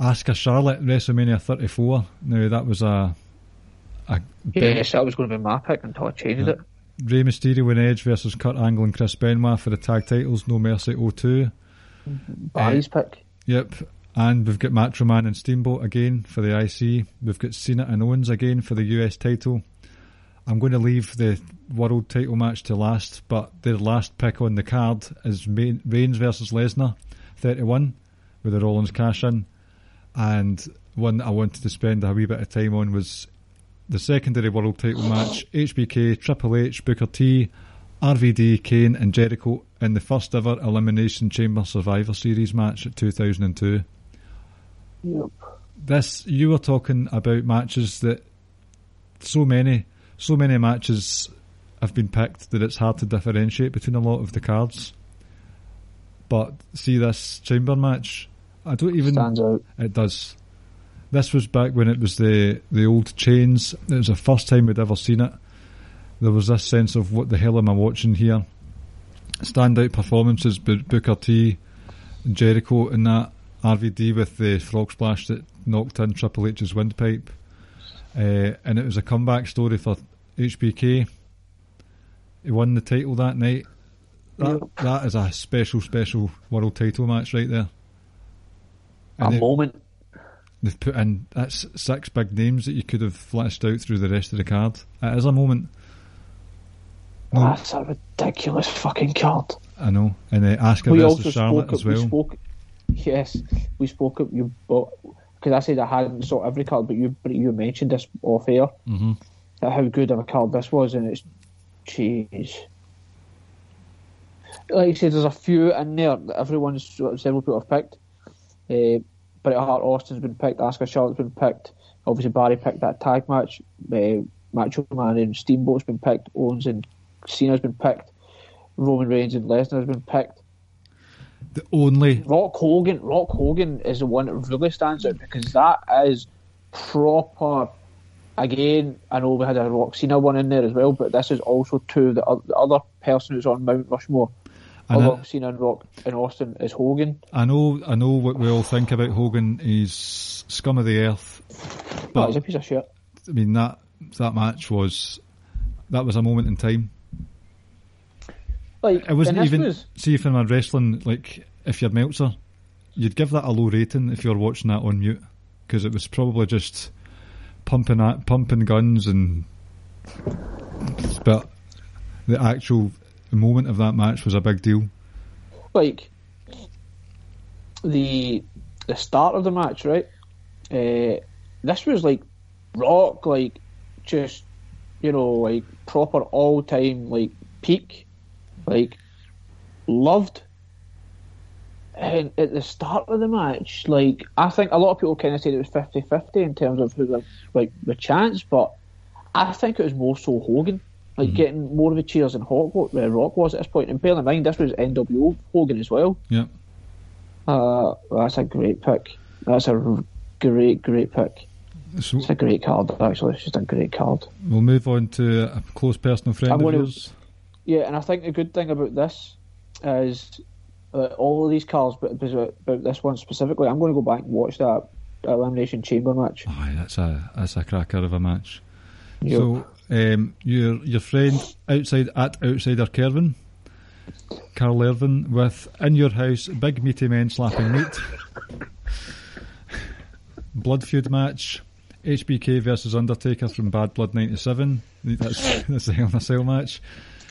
Asuka Charlotte, WrestleMania 34. Now that was a a big Yes, that was going to be my pick until I changed it. Rey Mysterio and Edge versus Kurt Angle and Chris Benoit for the tag titles, No Mercy 02. Mm-hmm. Barry's eh, pick. Yep. And we've got Macho Man and Steamboat again for the IC. We've got Cena and Owens again for the US title. I'm going to leave the world title match to last, but their last pick on the card is Reigns versus Lesnar, 31, with the Rollins cash in. And one that I wanted to spend a wee bit of time on was the secondary world title match HBK, Triple H, Booker T, RVD, Kane, and Jericho in the first ever Elimination Chamber Survivor Series match at 2002. Yep. This you were talking about matches that so many, so many matches have been picked that it's hard to differentiate between a lot of the cards. But see this chamber match, I don't even. Stands out. It does. This was back when it was the the old chains. It was the first time we'd ever seen it. There was this sense of what the hell am I watching here? Standout performances, Booker T, Jericho, and that RVD with the frog splash that knocked in Triple H's windpipe, uh, and it was a comeback story for HBK. He won the title that night. That, that is a special, special world title match right there. A And they- moment. They've put in that's six big names that you could have flashed out through the rest of the card. It is a moment. No, That's a ridiculous fucking card. I know, and uh, Asuka we versus Charlotte spoke. as well. We spoke. Yes, we spoke. Up you because I said I hadn't saw every card, but you but you mentioned this off air. Mhm. How good of a card this was, and it's jeez. like you said, there's a few in there that everyone's several people have picked. Uh, Bret Hart Austin's been picked, Asuka Charlotte's been picked. Obviously Barry picked that tag match. Uh, Macho Man and Steamboat's been picked. Owens and Cena's been picked. Roman Reigns and Lesnar's been picked. The only Rock Hogan, Rock Hogan is the one that really stands out because that is proper. Again, I know we had a Rock Cena one in there as well, but this is also two. The, the other person who's on Mount Rushmore, And other I- Cena and Rock in Austin, is Hogan. I know I know what we all think about Hogan. He's scum of the earth. But he's a piece of shit. I mean that that match was that was a moment in time. Like It wasn't even was, see if in a wrestling like if you're Meltzer, you'd give that a low rating if you're watching that on mute because it was probably just pumping at, pumping guns and but the actual moment of that match was a big deal. like the the start of the match, right? Uh, this was like rock, like just you know, like proper all time like peak, like loved. And at the start of the match, like I think a lot of people kind of said it was 50-50 in terms of who the like the chance, but I think it was more so Hogan, like getting more of the cheers than Hawk, uh, Rock was at this point. And bear in mind, this was NWO Hogan as well. Yeah. Uh, that's a great pick. That's a r- great, great pick. So It's a great card, actually. It's just a great card. we'll move on to a close personal friend I'm of yours. Yeah, and I think the good thing about this is uh, all of these cards, but but this one specifically, I'm going to go back and watch that Elimination Chamber match. Aye, that's a that's a cracker of a match. Yep. So um, your your friend outside at outsider Kervin, Carl Irvin with in your house big meaty men slapping meat, blood feud match, HBK versus Undertaker from Bad Blood '97. That's that's a Hell in a Cell match.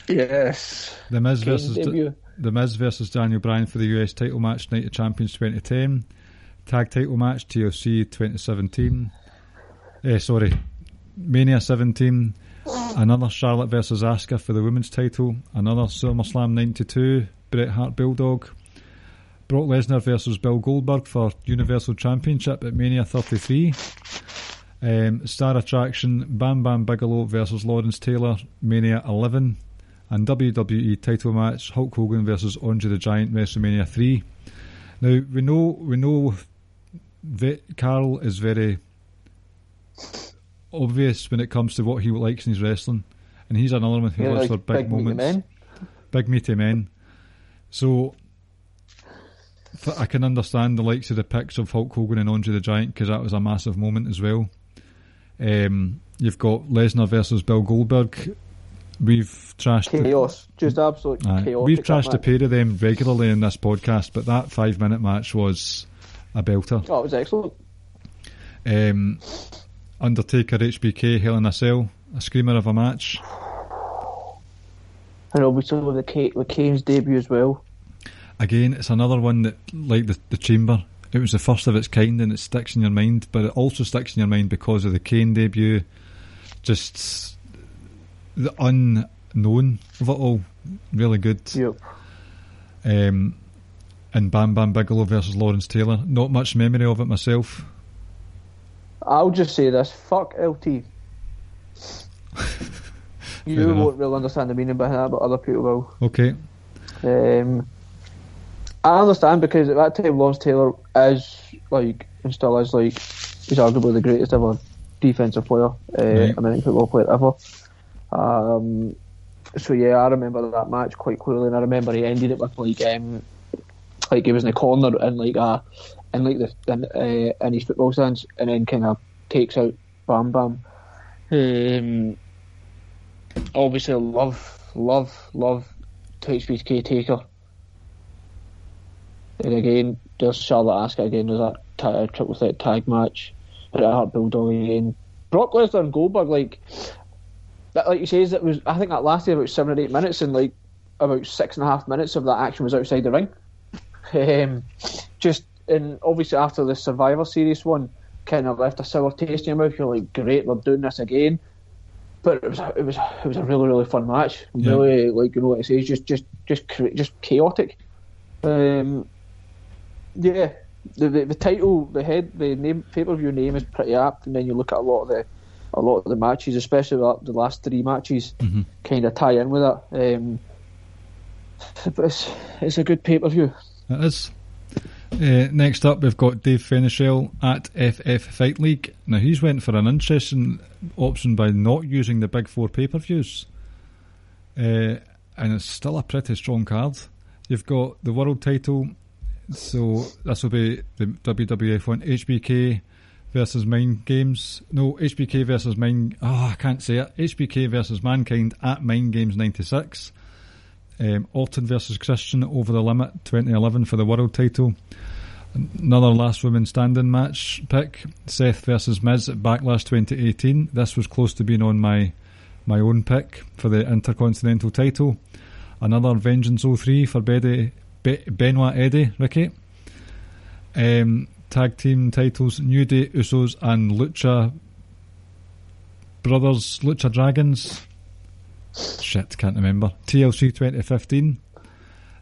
Yes. The Miz Kane versus debut. the Miz versus Daniel Bryan for the US title match, Night of Champions 2010. Tag title match, TLC 2017. Eh, sorry, Mania 17. Another Charlotte versus Asuka for the women's title. Another SummerSlam 92, Bret Hart Bulldog. Brock Lesnar versus Bill Goldberg for Universal Championship at Mania 33. Um, Star Attraction, Bam Bam Bigelow versus Lawrence Taylor, Mania 11 and WWE title match Hulk Hogan versus Andre the Giant WrestleMania three. Now we know we know that Carl is very obvious when it comes to what he likes in his wrestling, and he's another one who Yeah, looks like for big, big meaty moments, men. big meaty men. So I can understand the likes of the picks of Hulk Hogan and Andre the Giant because that was a massive moment as well. Um, you've got Lesnar versus Bill Goldberg. We've trashed the- Chaos. Just absolute chaos. We've trashed a pair of them regularly in this podcast, but that five minute match was a belter. Oh, it was excellent. Um, Undertaker HBK Hell in a Cell, a screamer of a match. And obviously with the Kane, with Kane's debut as well. Again, it's another one that, like the, the Chamber, it was the first of its kind and it sticks in your mind, but it also sticks in your mind because of the Kane debut. Just the unknown of it all. Really good. Yep. Um, and Bam Bam Bigelow versus Lawrence Taylor. Not much memory of it myself. I'll just say this: fuck LT. you enough. won't really understand the meaning behind that, but other people will. Okay. Um, I understand because at that time Lawrence Taylor is like and still is like he's arguably the greatest ever defensive player, uh, Right. American football player ever. Um, so yeah, I remember that match quite clearly, and I remember he ended it with like um, like he was in the corner and like uh, in like the in, uh, in his football stands, and then kind of takes out Bam Bam. Um, obviously, love, love, love to HBK Taker. And again, there's Charlotte Asuka again. There's that ta- triple threat tag match. Bret Hart Bulldog again. Brock Lesnar and Goldberg, like that, like you say, that was. I think that lasted about seven or eight minutes, and like about six and a half minutes of that action was outside the ring. Um, just and obviously after the Survivor Series one, kind of left a sour taste in your mouth. You're like, great, we're doing this again. but it was a, it was a, it was a really really fun match. Yeah. Really like you know what I say, just just just just chaotic. Um, yeah, the, the the title, the head, the name pay per view name is pretty apt, and then you look at a lot of the a lot of the matches, especially the, the last three matches, kind of tie in with that. Um, but it's it's a good pay per view. Is. Uh, next up, we've got Dave Fenichel at FF Fight League. Now, he's went for an interesting option by not using the big four pay per views. Uh, and it's still a pretty strong card. You've got the world title, so this will be the WWF one HBK versus Mind Games. No, HBK versus Mind. Oh, I can't say it. HBK versus Mankind at Mind Games 96. Um, Orton versus Christian over the limit 2011 for the world title. Another last woman standing match pick Seth versus Miz at Backlash 2018. This was close to being on my my own pick for the Intercontinental title. Another Vengeance 03 for Be- Benoit Eddie, Ricky. Um, tag team titles New Day, Usos, and Lucha Brothers, Lucha Dragons. Shit, can't remember. TLC 2015.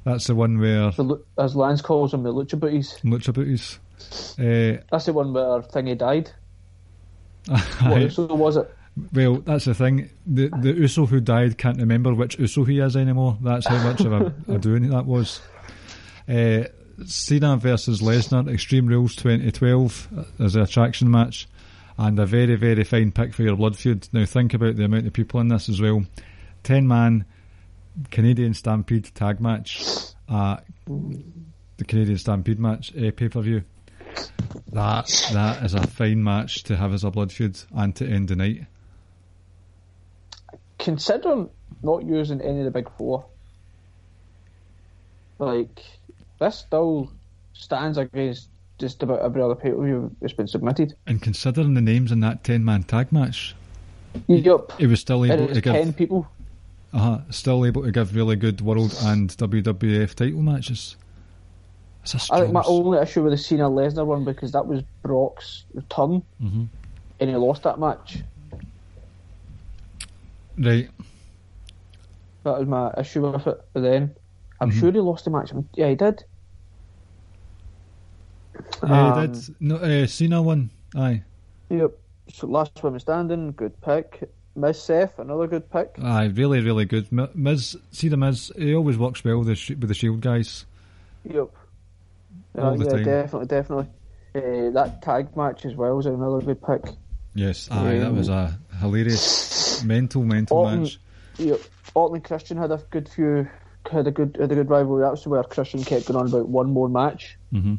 That's the one where The, as Lance calls them, the Lucha Booties. Lucha Booties. Uh, That's the one where Thingy died. What. Uso was it? well, that's the thing. The the Uso who died can't remember which Uso he is anymore. That's how much of a, a doing that was. Uh, Cena versus Lesnar, Extreme Rules 2012 as the attraction match, and a very very fine pick for your blood feud. Now think about the amount of people in this as well. Ten man Canadian Stampede tag match, uh, the Canadian Stampede match uh, pay per view. That that is a fine match to have as a blood feud and to end the night. Considering not using any of the big four, like this still stands against just about every other pay per view that's been submitted. And considering the names in that ten man tag match, Yup. he was still able to ten people. Uh still able to give really good world and WWF title matches. It's a I think my only issue with the Cena Lesnar one because that was Brock's return, Mhm. and he lost that match. right. That was my issue with it. But then, I'm Mm-hmm. sure he lost the match. Yeah, he did. Yeah, Um, he did. No, uh, Cena won. Aye, Yep. So last woman standing, good pick. Miz Seth, another good pick. aye, really, really good. Mi- Miz, see the Miz, he always works well with the, sh- with the Shield guys. Yep. All Uh, the yeah, time. definitely, definitely. Uh, that tag match as well was another good pick. Yes, aye, that was a hilarious, mental, mental Orton, match. Yep. Orton Christian had a good few, had a good, had a good rivalry. That was where Christian kept going on about one more match. hmm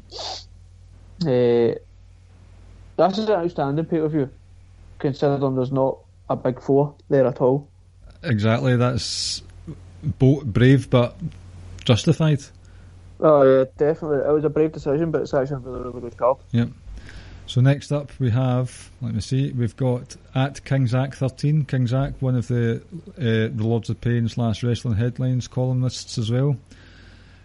Uh, that's an outstanding pay per view, considering there's not a big four there at all. Exactly, that's bo- brave but justified. Oh yeah, definitely. It was a brave decision, but it's actually a really, really good call. Yep. So next up we have, let me see, we've got at King Zach thirteen. King Zach, one of the uh, the Lords of Pain slash Wrestling Headlines columnists as well.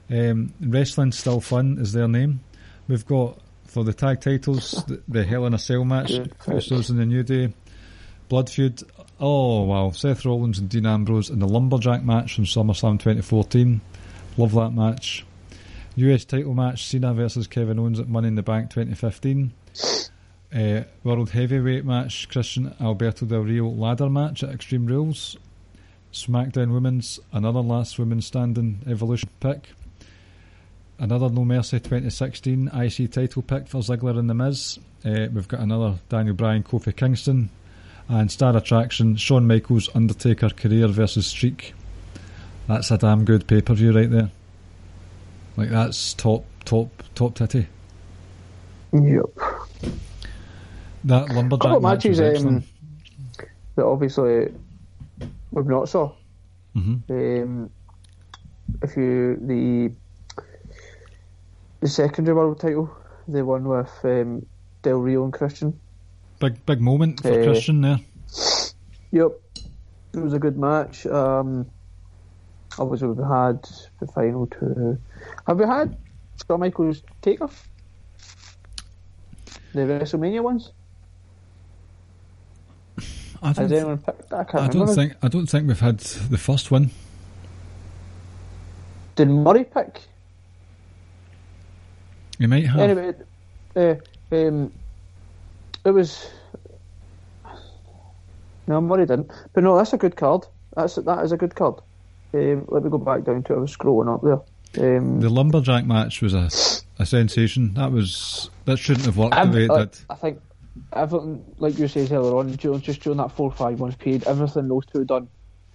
Um, Wrestling's still fun is their name. We've got for the tag titles the, the Hell in a Cell match. Usos in the New Day, Blood Feud. Oh wow, Seth Rollins and Dean Ambrose in the Lumberjack match from SummerSlam 2014. Love that match. US title match Cena versus Kevin Owens at Money in the Bank 2015. Uh, World Heavyweight match Christian Alberto Del Rio ladder match at Extreme Rules. SmackDown Women's another last women's standing Evolution pick. Another No Mercy 2016 IC title pick for Ziggler and The Miz. Uh, we've got another Daniel Bryan Kofi Kingston. And star attraction Shawn Michaels Undertaker career versus Streak. That's a damn good pay per view right there. Like that's top, top, top titty. Yep. That lumberjack match was matches excellent. um, that obviously we've not saw. Mhm. Um, if you the the secondary world title, the one with um, Del Rio and Christian. Big, big moment for Uh, Christian there. Yep, it was a good match. Um, obviously, we've had the final two. Have we had Shawn Michaels Taker? The WrestleMania ones. I don't, anyone picked that? I can't I don't remember. think I don't think we've had the first one. Did Murray pick? You might have. Anyway, uh, um, it was. No, Murray didn't. But no, that's a good card. That's that is a good card. Um, let me go back down to it. I was scrolling up there. Um, The lumberjack match was a a sensation. That was that shouldn't have worked the way it did. I think everything, like you said earlier on, just during that four or five months period, everything those two done.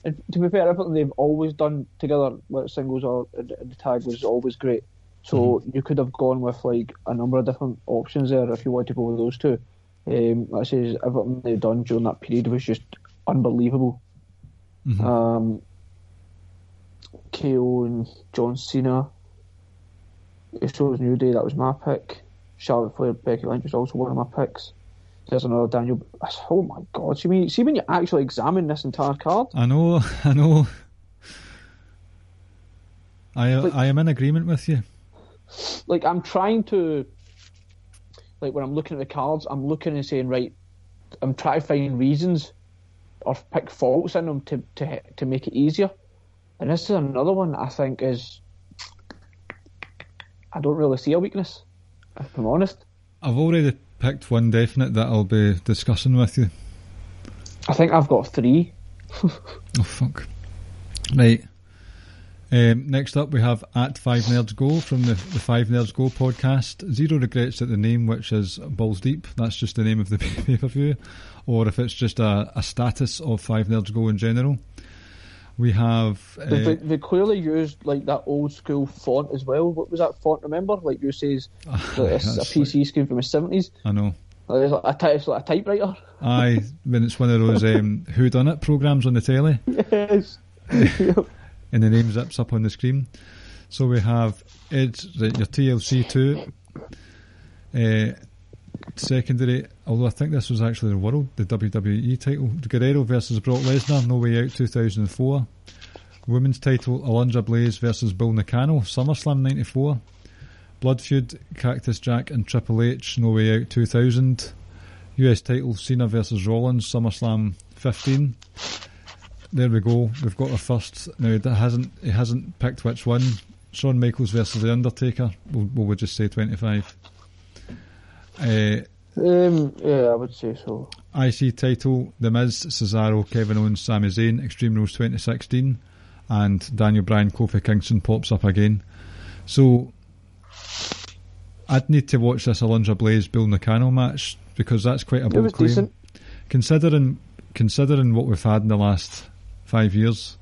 And to be fair, everything they've always done together, whether singles or the tag, was always great. So Mm-hmm. you could have gone with like a number of different options there if you wanted to go with those two. Um, like I say, everything they've done during that period was just unbelievable. Mhm. Um, KO and John Cena. It shows New Day, that was my pick. Charlotte Flair, Becky Lynch was also one of my picks. There's another Daniel. Oh my god! See, when, see when you actually examine this entire card, I know, I know. I I am in agreement with you. like I'm trying to, like when I'm looking at the cards, I'm looking and saying, right, I'm trying to find reasons or pick faults in them to to to make it easier. And this is another one I think is. I don't really see a weakness, if I'm honest. I've already picked one definite that I'll be discussing with you. I think I've got three. Oh fuck! Right. Um, next up, we have at Five Nerds Go from the, the Five Nerds Go podcast. Zero regrets at the name, which is Balls Deep. That's just the name of the pay per view, or if it's just a, a status of Five Nerds Go in general. We have uh, They, they clearly used like that old school font as well. What was that font? Remember, like you says, it's a PC screen from the seventies. I know. It's like a, ty- it's like a typewriter. Aye, when it's one of those um, Who Done It programs on the telly, yes. And the name zips up on the screen. So we have Ed, right, your TLC two, uh, secondary. Although I think this was actually the world, the WWE title. Guerrero versus Brock Lesnar, No Way Out, two thousand and four. Women's title, Alundra Blaze versus Bull Nakano, SummerSlam ninety four. Blood Feud, Cactus Jack and Triple H, No Way Out 2000. US title, Cena versus Rollins, SummerSlam 15. There we go. We've got our first. Now that hasn't he hasn't picked which one. Shawn Michaels versus The Undertaker. We'll, we'll just say 25. Uh, Um, yeah, I would say so. IC title, The Miz, Cesaro, Kevin Owens, Sami Zayn, Extreme Rules 2016, and Daniel Bryan, Kofi Kingston pops up again. So, I'd need to watch this Alundra Blaze Bull Nakano match because that's quite a It bold was claim. decent. Considering considering what we've had in the last five years,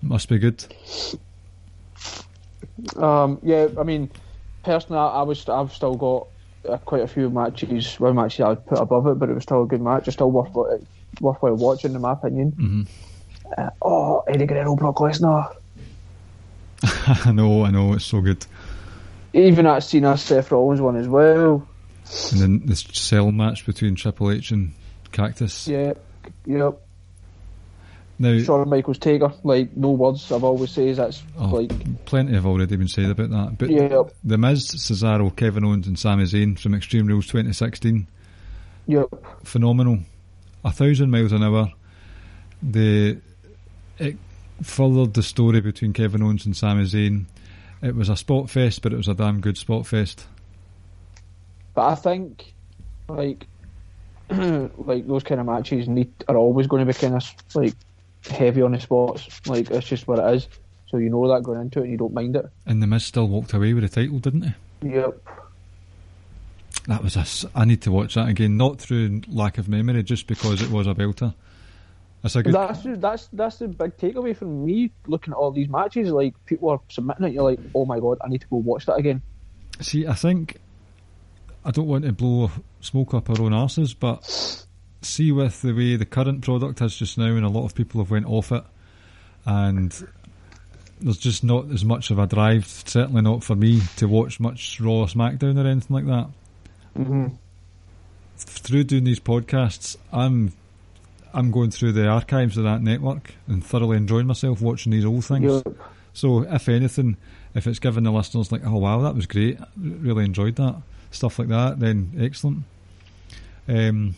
must be good. Um, yeah, I mean, personally, I, I was I've still got uh, quite a few matches. One match I'd put above it, but it was still a good match. It's still worth worthwhile watching, in my opinion. Mhm. Uh, oh, Eddie Guerrero, Brock Lesnar. I know, I know, it's so good. Even that Cena Seth Rollins one as well. And then this cell match between Triple H and Cactus. Yeah, yep. Now, Shawn Michaels Taker, like no words. I've always says that's Oh, like plenty have already been said about that. But Yeah. The Miz, Cesaro, Kevin Owens, and Sami Zayn from Extreme Rules 2016, yep. phenomenal. A thousand miles an hour. The it furthered the story between Kevin Owens and Sami Zayn. It was a spot fest, but it was a damn good spot fest. But I think like like those kind of matches need are always going to be kind of like heavy on the spots. Like it's just what it is. So you know that going into it, and you don't mind it. And the Miz still walked away with the title, didn't he? Yep. That was a s I need to watch that again, not through lack of memory, just because it was a belter. That's a good. That's that's that's the big takeaway from me looking at all these matches. Like people are submitting it, you're like, oh my god, I need to go watch that again. See, I think I don't want to blow smoke up our own asses, but see with the way the current product is just now, and a lot of people have went off it, and there's just not as much of a drive, certainly not for me, to watch much Raw or SmackDown or anything like that. Mm-hmm. Through doing these podcasts, I'm I'm going through the archives of that network and thoroughly enjoying myself watching these old things. Yep. So, if anything, if it's given the listeners like, oh wow, that was great, really enjoyed that, stuff like that, then excellent. Um,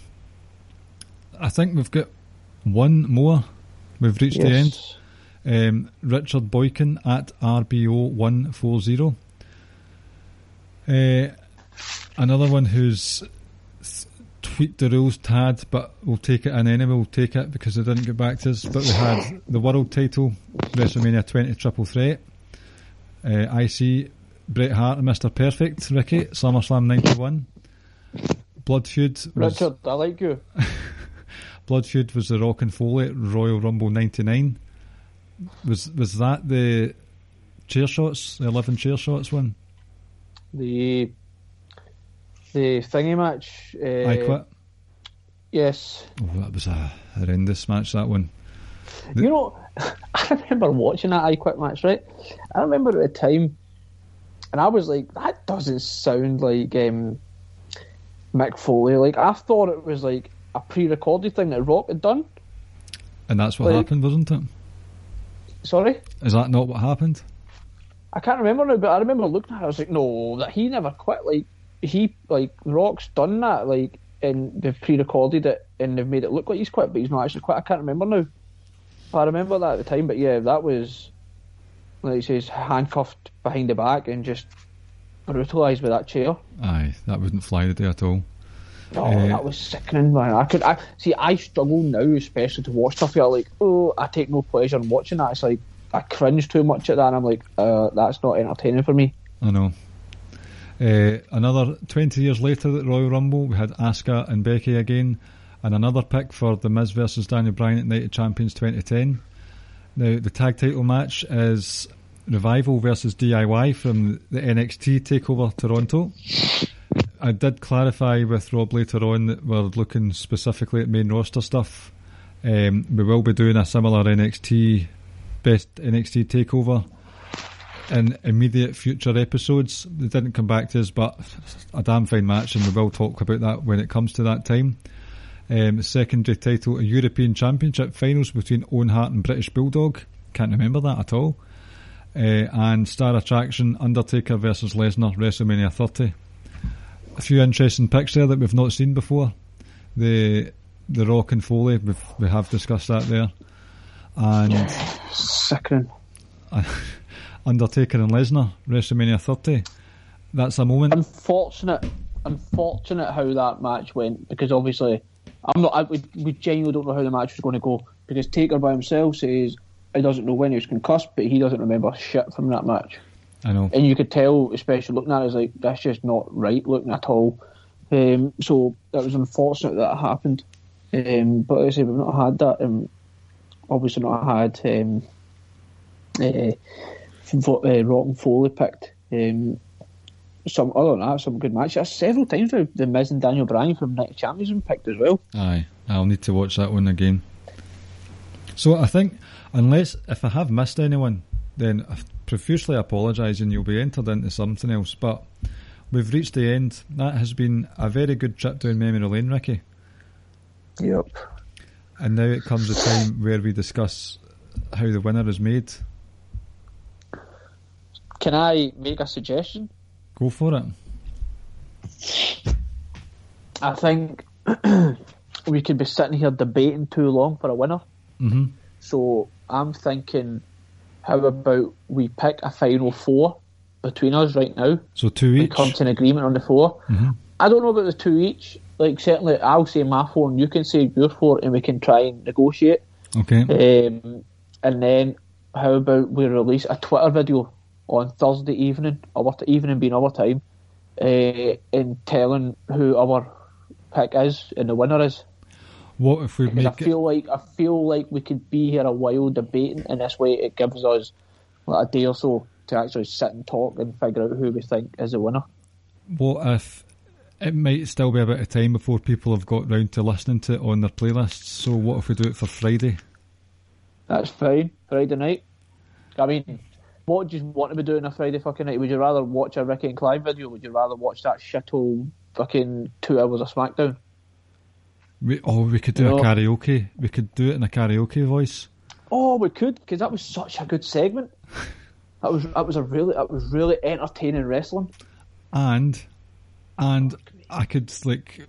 I think we've got one more. We've reached the end. Um, Richard Boykin at RBO140. Uh, another one who's tweaked the rules tad, but we'll take it in anyway. We'll take it because they didn't get back to us. But we had the world title, WrestleMania 20 Triple Threat. Uh, see Bret Hart and Mr. Perfect, Ricky, SummerSlam 91. Blood Feud was, Richard, I like you. Blood Feud was the Rock and Foley Royal Rumble 99. Was was that the chair shots, the 11 chair shots one? The the thingy match. Uh, I quit. Yes. Oh, that was a horrendous match, that one. The- You know, I remember watching that I Quit match, right? I remember at the time, and I was like, that doesn't sound like um, Mick Foley. Like, I thought it was like a pre recorded thing that Rock had done. And that's what Like- happened, wasn't it? Sorry? Is that not what happened? I can't remember now, but I remember looking at it, I was like, no, that he never quit. Like, he, like, Rock's done that, like, and they've pre recorded it and they've made it look like he's quit, but he's not actually quit. I can't remember now. I remember that at the time, but yeah, that was, like he says, handcuffed behind the back and just brutalised with that chair. Aye, that wouldn't fly today at all. Oh, Uh, that was sickening, man. I could, I see. I struggle now, especially to watch stuff. You're like, oh, I take no pleasure in watching that. It's like I cringe too much at that, and I'm like, uh, that's not entertaining for me. I know. Uh, another 20 years later at Royal Rumble, we had Asuka and Becky again, and another pick for The Miz versus Daniel Bryan at Night of Champions 2010. Now, the tag title match is Revival versus DIY from the NXT TakeOver Toronto. I did clarify with Rob later on that we're looking specifically at main roster stuff. Um, we will be doing a similar NXT best NXT takeover in immediate future episodes. They didn't come back to us, but a damn fine match, and we will talk about that when it comes to that time. Um, secondary title, a European Championship finals between Owen Hart and British Bulldog. Can't remember that at all. Uh, and star attraction, Undertaker versus Lesnar, WrestleMania 30. A few interesting picks there that we've not seen before. The the Rock and Foley, we've, we have discussed that there. And Sickening. Undertaker and Lesnar, WrestleMania 30. That's a moment. Unfortunate, unfortunate how that match went because obviously, I'm not. I, we, we genuinely don't know how the match was going to go because Taker by himself says he doesn't know when he was concussed, but he doesn't remember shit from that match. I know. and you could tell, especially looking at it, it's like that's just not right looking at all. Um, so that was unfortunate that it happened. Um, but as I say, we've not had that. Um, obviously, not had um, uh, uh, Rock and Foley picked. Um, some other than that, some good matches. Several times the, the Miz and Daniel Bryan from Night of Champions been picked as well. Aye, I'll need to watch that one again. So I think, unless if I have missed anyone, then I profusely apologise and you'll be entered into something else. But we've reached the end. That has been a very good trip down memory lane, Ricky. Yep. And now it comes a time where we discuss how the winner is made. Can I make a suggestion? Go for it. I think we could be sitting here debating too long for a winner. hmm So I'm thinking, how about we pick a final four between us right now? So two We each. come to an agreement on the 4 Mhm. I don't know about the two each. Like certainly, I'll say my four and you can say your four, and we can try and negotiate. Okay. Um, and then how about we release a Twitter video on Thursday evening, our t- evening being our time, uh, and telling who our pick is and the winner is. What if we Because I make it? feel like I feel like we could be here a while debating, and this way it gives us like a day or so to actually sit and talk and figure out who we think is the winner. What if it might still be a bit of time before people have got round to listening to it on their playlists? So what if we do it for Friday? That's fine. Friday night. I mean, what do you want to be doing a Friday fucking night? Would you rather watch a Ricky and Clive video? Would you rather watch that shithole fucking two hours of SmackDown? We, oh, we could do No. a karaoke. We could do it in a karaoke voice. Oh, we could because that was such a good segment. That was that was a really that was really entertaining wrestling. and and I could like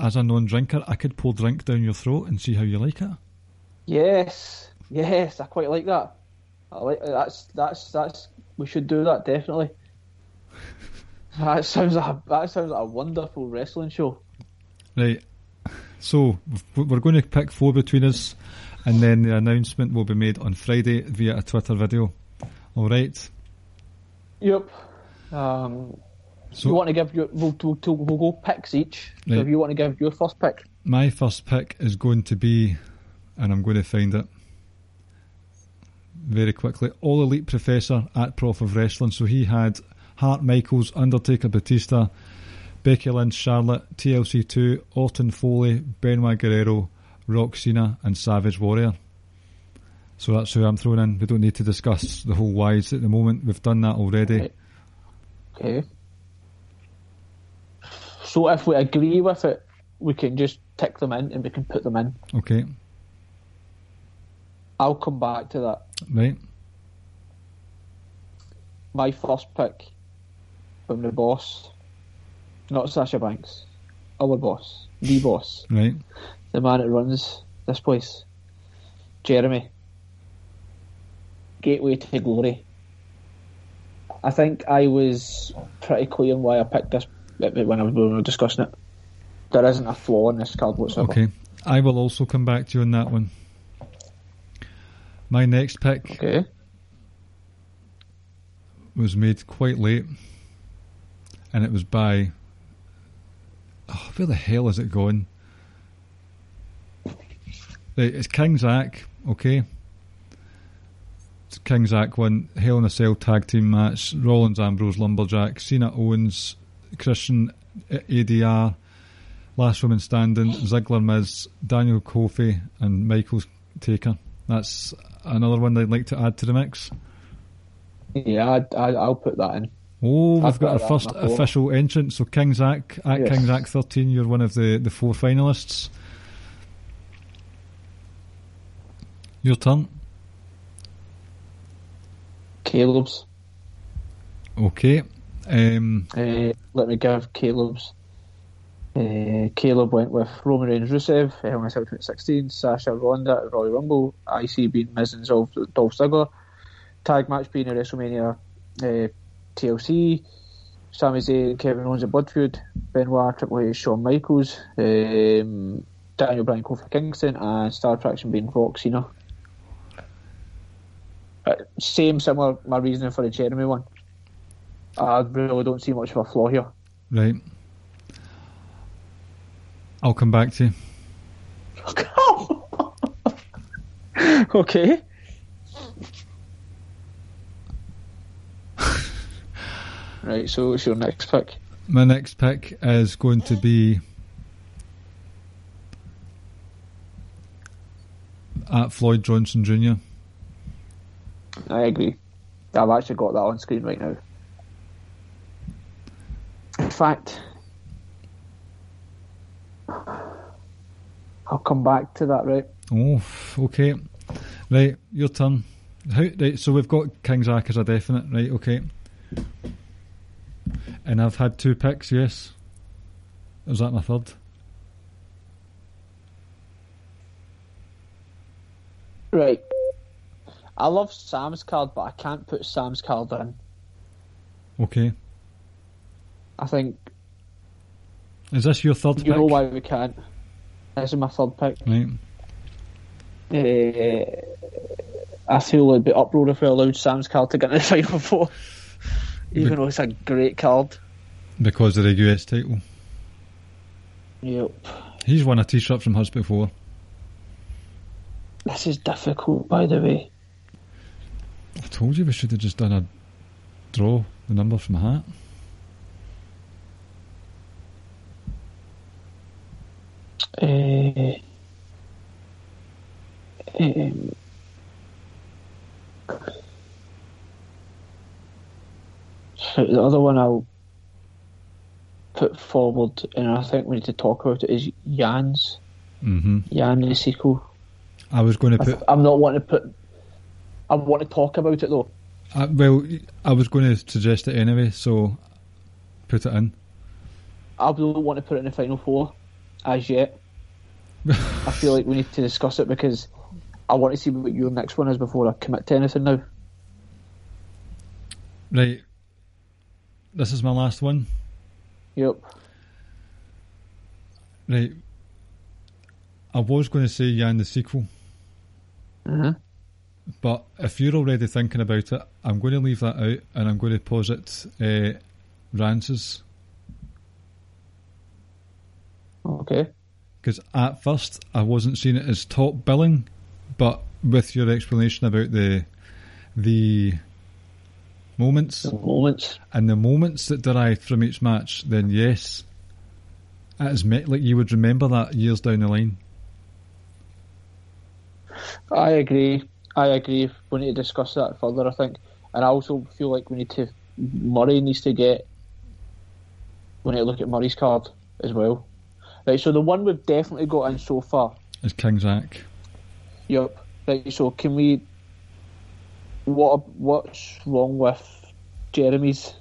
as a non-drinker, I could pour drink down your throat and see how you like it. Yes, yes, I quite like that. I like that's that's that's we should do that definitely. That sounds like a, that sounds like a wonderful wrestling show. Right. So we're going to pick four between us, and then the announcement will be made on Friday via a Twitter video. All right. Yep. Um, So you want to give your we'll, we'll, we'll, we'll go picks each. So if you want to give your first pick, my first pick is going to be, and I'm going to find it very quickly. All Elite Professor at Prof of Wrestling. So he had Hart, Michaels, Undertaker, Batista, Becky Lynch, Charlotte, TLC2, Orton Foley, Benoit Guerrero, Rock Cena, and Savage Warrior. So that's who I'm throwing in. We don't need to discuss the whole whys at the moment. We've done that already. Right. okay. So if we agree with it, we can just tick them in and we can put them in. Okay, I'll come back to that. right. My first pick from the boss, not Sasha Banks, our boss, the boss, Right. the man that runs this place, Jeremy. Gateway to Glory. I think I was pretty clear on why I picked this when I was when we were discussing it. There isn't a flaw in this card whatsoever. Okay. I will also come back to you on that one. My next pick Okay. was made quite late, and it was by. Oh, where the hell is it going? Right, it's King Zach, okay? It's King Zach won Hell in a Cell tag team match, Rollins Ambrose Lumberjack, Cena Owens, Christian ADR, Last Woman Standing, Ziggler Miz, Daniel Kofi, and Michaels Taker. That's another one I'd like to add to the mix. Yeah, I, I, I'll put that in. Oh, we've I've got our got that first in my official entrant. So King Zach at Yes. King Zach thirteen, you're one of the the four finalists. Your turn. Caleb's. Okay. Um, Uh, let me give Caleb's. Uh, Caleb went with Roman Reigns Rusev, when I said 2016, Sasha Ronda at Royal Rumble, IC being Miz and Dolph Dolph Ziggler, tag match being a WrestleMania uh, TLC, Sami Zayn, Kevin Owens at Blood Feud, Benoit, Triple H, Shawn Michaels, um, Daniel Bryan, Kofi Kingston, and Star Attraction being Rock Cena. Uh, same, similar, my reasoning for the Jeremy one. I really don't see much of a flaw here. right. I'll come back to you. okay. Right, so what's your next pick? My next pick is going to be at Floyd Johnson Jr. I agree. I've actually got that on screen right now. In fact, I'll come back to that, right? Oh, okay. Right, your turn. How, right, so we've got King Zach as a definite, right? Okay. And I've had two picks, yes. Is that my third? Right. I love Sam's card, but I can't put Sam's card in. Okay. I think Is this your third you pick? know why we can't. This is my third pick. Right. Uh, I feel it'd be uproar if we allowed Sam's card to get in the final four, even But- though it's a great card. Because of the US title. Yep. He's won a t shirt from us before. This is difficult, by the way. I told you we should have just done a draw the number from a hat. Uh, um, the other one I'll put forward, and I think we need to talk about it, is Jan's. hmm Jan the sequel. I was going to put. I'm not wanting to put. I want to talk about it though. Uh, well, I was going to suggest it anyway, so put it in. I don't want to put it in the final four. as yet. I feel like we need to discuss it because I want to see what your next one is before I commit to anything now. Right. This is my last one. Yep. Right. I was going to say Yan the sequel, Uh-huh. but if you're already thinking about it, I'm going to leave that out and I'm going to posit uh, Rance's. Okay. Because at first I wasn't seeing it as top billing, but with your explanation about the the moments The moments. and the moments that derived from each match, then yes, it is met like you would remember that years down the line. I agree. I agree. We need to discuss that further, I think. And I also feel like we need to. Murray needs to get. We need to look at Murray's card as well. Right, so the one we've definitely got in so far. is King Zach. Yep. Right, so can we. What What's wrong with Jeremy's?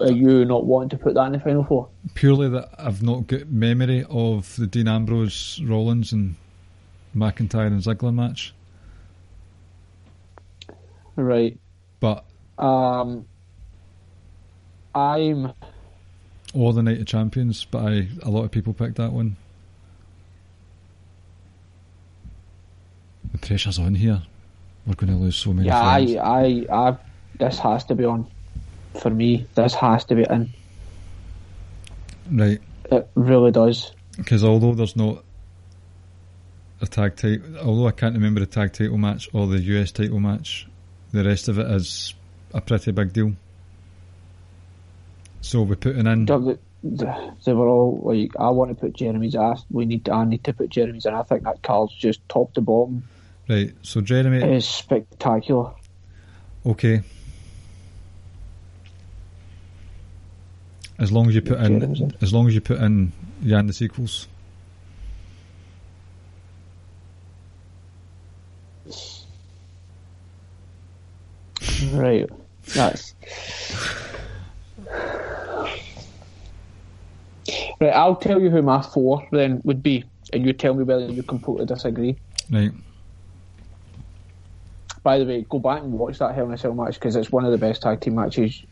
Are you not wanting to put that in the final four? Purely that I've not got memory of the Dean Ambrose, Rollins, and McIntyre and Ziggler match, Right. but Um. I'm. or the Night of Champions. But I, a lot of people picked that one. The pressure's on here. We're going to lose so many. Yeah. I, I, I, this has to be on for me. This has to be in. Right. It really does. Because although there's not a tag title, although I can't remember the tag title match or the US title match, the rest of it is a pretty big deal. So we're putting in. They, they were all like, I want to put Jeremy's ass. We need to. I need to put Jeremy's, and I think that card's just top to bottom Right, so Jeremy, is spectacular. okay. As long as you put in, in. as long as you put in Yan the sequels. Right. That's. Right, I'll tell you who my four then would be, and you tell me whether you completely disagree. Right, By the way, go back and watch that Hell in a Cell match because it's one of the best tag team matches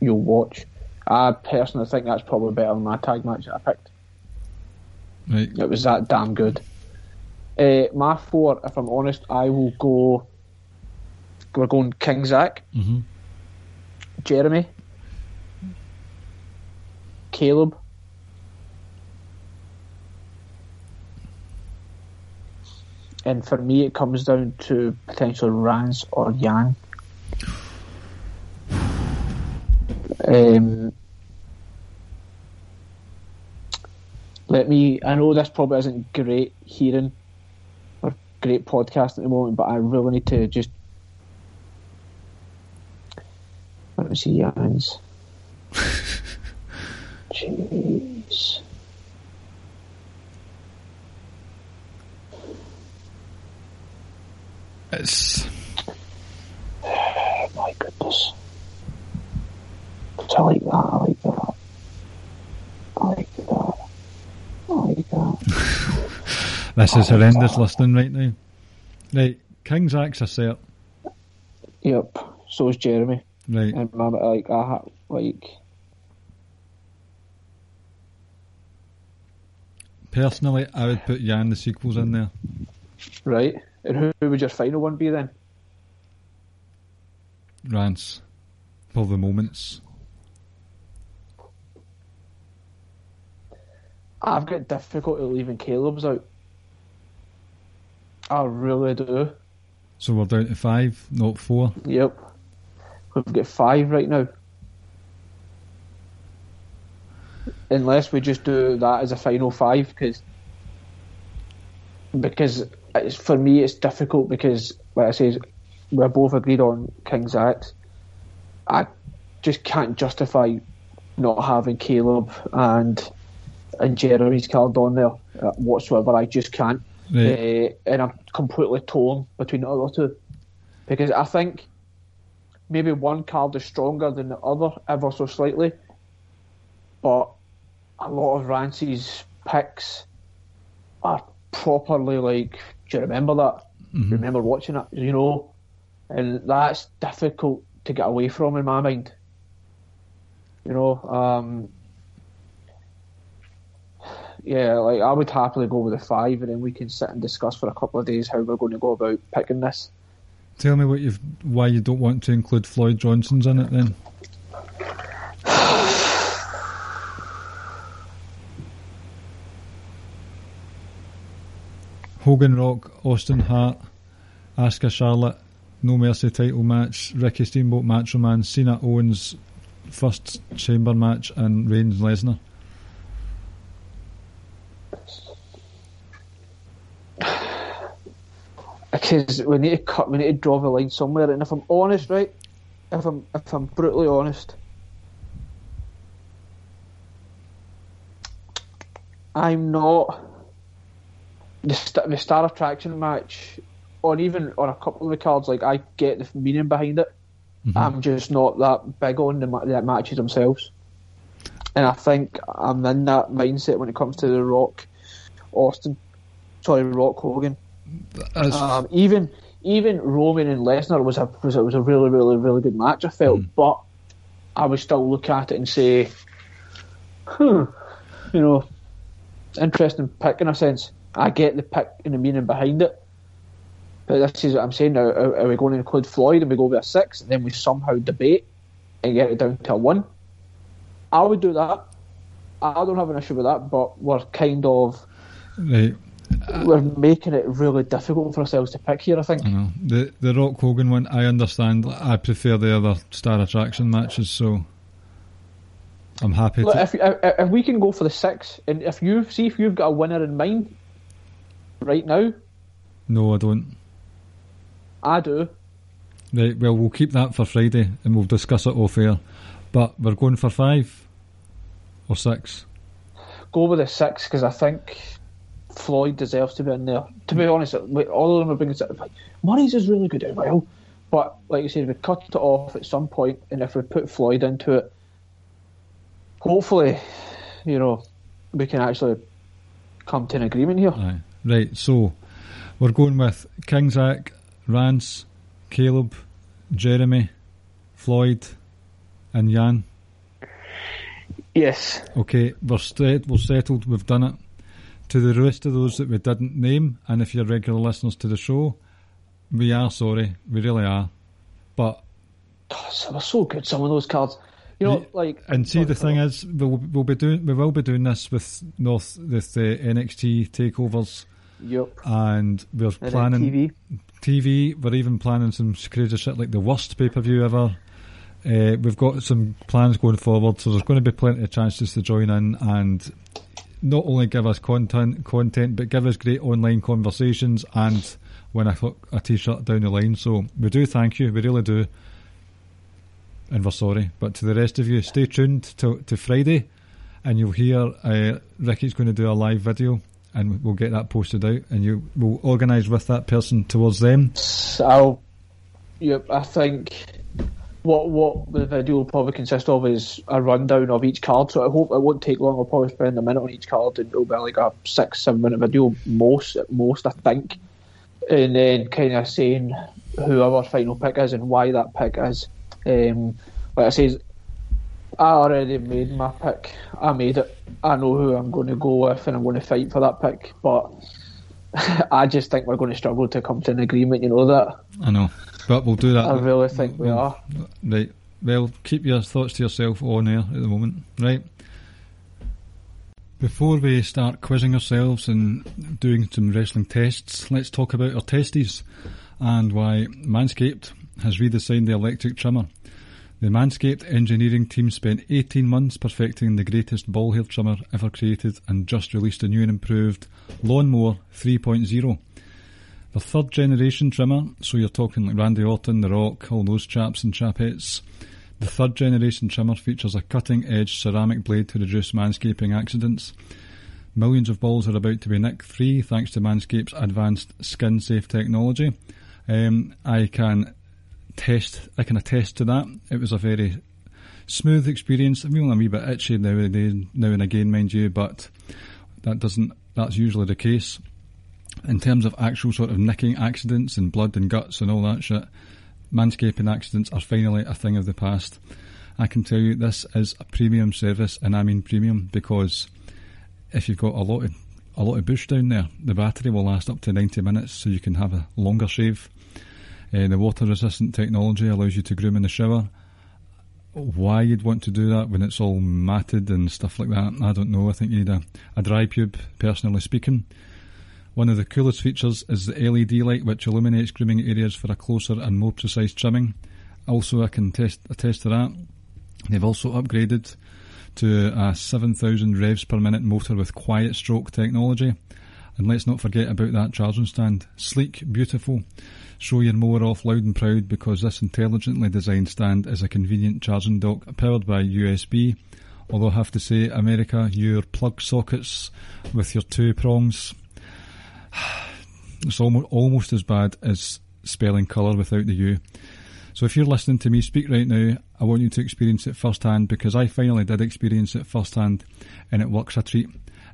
you'll watch. I personally think that's probably better than my tag match that I picked. right, It was that damn good. Uh, my four, if I'm honest, I will go. We're going King Zach, hmm Jeremy, Caleb, and for me, it comes down to potentially Rance or Yan. Um, let me. I know this probably isn't great hearing or great podcast at the moment, but I really need to just. Let me see Yan's. Jeez. It's Oh my goodness. I like that, I like that. I like that. I like that. this is horrendous listening right now. Right, King's Zach's a cert. Yep. So is Jeremy. Right, And man, like I like personally, I would put Jan the sequels in there. right. And who, who would your final one be then? Rance, for the moments. I've got difficulty leaving Caleb's out. I really do. So we're down to five, not four. Yep. We've got five right now. Unless we just do that as a final five, because because it's, for me it's difficult because, like I say, we're both agreed on King Zach's. I just can't justify not having Caleb and and Jeremy's card on there uh, whatsoever. I just can't Right, uh, and I'm completely torn between the other two because I think maybe one card is stronger than the other ever so slightly, but a lot of Rancy's picks are properly like, do you remember that? Remember watching it, you know? And that's difficult to get away from in my mind. You know, um, yeah, like I would happily go with a five, and then we can sit and discuss for a couple of days how we're going to go about picking this. Tell me what you've why you don't want to include Floyd Johnson's in it then. Hogan Rock, Austin Hart, Asuka Charlotte, No Mercy title match, Ricky Steamboat Macho Man, Cena Owens first chamber match, and Reigns Lesnar. because we need to cut, we need to draw the line somewhere. And if I'm honest, right, if I'm if I'm brutally honest, I'm not the st- the star attraction match, or even on a couple of the cards. Like I get the meaning behind it. I'm just not that big on the, ma- the matches themselves. And I think I'm in that mindset when it comes to the Rock, Austin, sorry, Rock Hogan. Um, even even Roman and Lesnar was a was a, was a really really really good match. I felt, but I would still look at it and say, hmm, you know, interesting pick in a sense. I get the pick and the meaning behind it, but this is what I'm saying. Now, are, are we going to include Floyd and we go with a six, and then we somehow debate and get it down to a one? I would do that. I don't have an issue with that, but we're kind of right, we're making it really difficult for ourselves to pick here. I think. I know the the Rock Hogan one. I understand. I prefer the other star attraction matches, so I'm happy Look, to. if, if if we can go for the six, and if you see if you've got a winner in mind right now, No, I don't. I do. Right, well, we'll keep that for Friday and we'll discuss it off air. But we're going for five or six. Go with the six because I think Floyd deserves to be in there. To be honest, all of them are bringing it. Like, Murray's is really good as well, but like you said, we cut it off at some point, and if we put Floyd into it, hopefully, you know, we can actually come to an agreement here. Aye. Right, so we're going with King Zach, Rance, Caleb, Jeremy, Floyd, and Jan. Yes. Okay, we're, st- we're settled, we've done it. To the rest of those that we didn't name, and if you're regular listeners to the show, we are sorry, we really are. But Oh, so- so good. Some of those cards, you know, like And see, the thing is, we'll, we'll be doing we will be doing this with North with uh, the NXT takeovers, Yep. and we're And planning TV. TV. We're even planning some crazy shit like the worst pay per view ever. Uh, we've got some plans going forward, so there's going to be plenty of chances to join in and not only give us content, content, but give us great online conversations and win a, a t-shirt down the line. So we do thank you, we really do, and we're sorry. But to the rest of you, stay tuned to to Friday, and you'll hear uh, Ricky's going to do a live video. And we'll get that posted out, and you will organise with that person towards them. So, yep, I think what what the video will probably consist of is a rundown of each card. So I hope it won't take long. I'll probably spend a minute on each card, and it'll be like a six seven minute video most at most, I think. And then kind of saying who our final pick is and why that pick is. Um, like I says, I already made my pick. I made it. I know who I'm going to go with, and I'm going to fight for that pick. But I just think we're going to struggle to come to an agreement. You know that. I know, but we'll do that. I really think we Well, are. Right. Well, keep your thoughts to yourself on air at the moment. Right. Before we start quizzing ourselves and doing some wrestling tests, let's talk about our testes and why Manscaped has redesigned the electric trimmer. The Manscaped engineering team spent 18 months perfecting the greatest ball hair trimmer ever created and just released a new and improved Lawnmower 3.0. The third generation trimmer, so you're talking like Randy Orton, The Rock, all those chaps and chapettes. The third generation trimmer features a cutting edge ceramic blade to reduce manscaping accidents. Millions of balls are about to be nick free thanks to Manscaped's advanced skin safe technology. Um, I can test, I can attest to that. It was a very smooth experience. I'm feeling a wee bit itchy now eh, and, again, now and again, mind you, but that doesn't. That's usually the case. In terms of actual sort of nicking accidents and blood and guts and all that shit, manscaping accidents are finally a thing of the past. I can tell you this is a premium service, and I mean premium because if you've got a lot of a lot of bush down there, the battery will last up to 90 minutes, so you can have a longer shave. Uh, the water resistant technology allows you to groom in the shower. Why you'd want to do that when it's all matted and stuff like that, I don't know. I think you need a, a dry pube, personally speaking. One of the coolest features is the LED light, which illuminates grooming areas for a closer and more precise trimming. Also, I can test, attest to that. They've also upgraded to a 7,000 revs per minute motor with quiet stroke technology. And let's not forget about that charging stand. Sleek, beautiful. Show your mower off loud and proud because this intelligently designed stand is a convenient charging dock powered by USB. Although I have to say, America, your plug sockets with your two prongs, it's almost, almost as bad as spelling colour without the U. So if you're listening to me speak right now, I want you to experience it firsthand because I finally did experience it firsthand and it works a treat.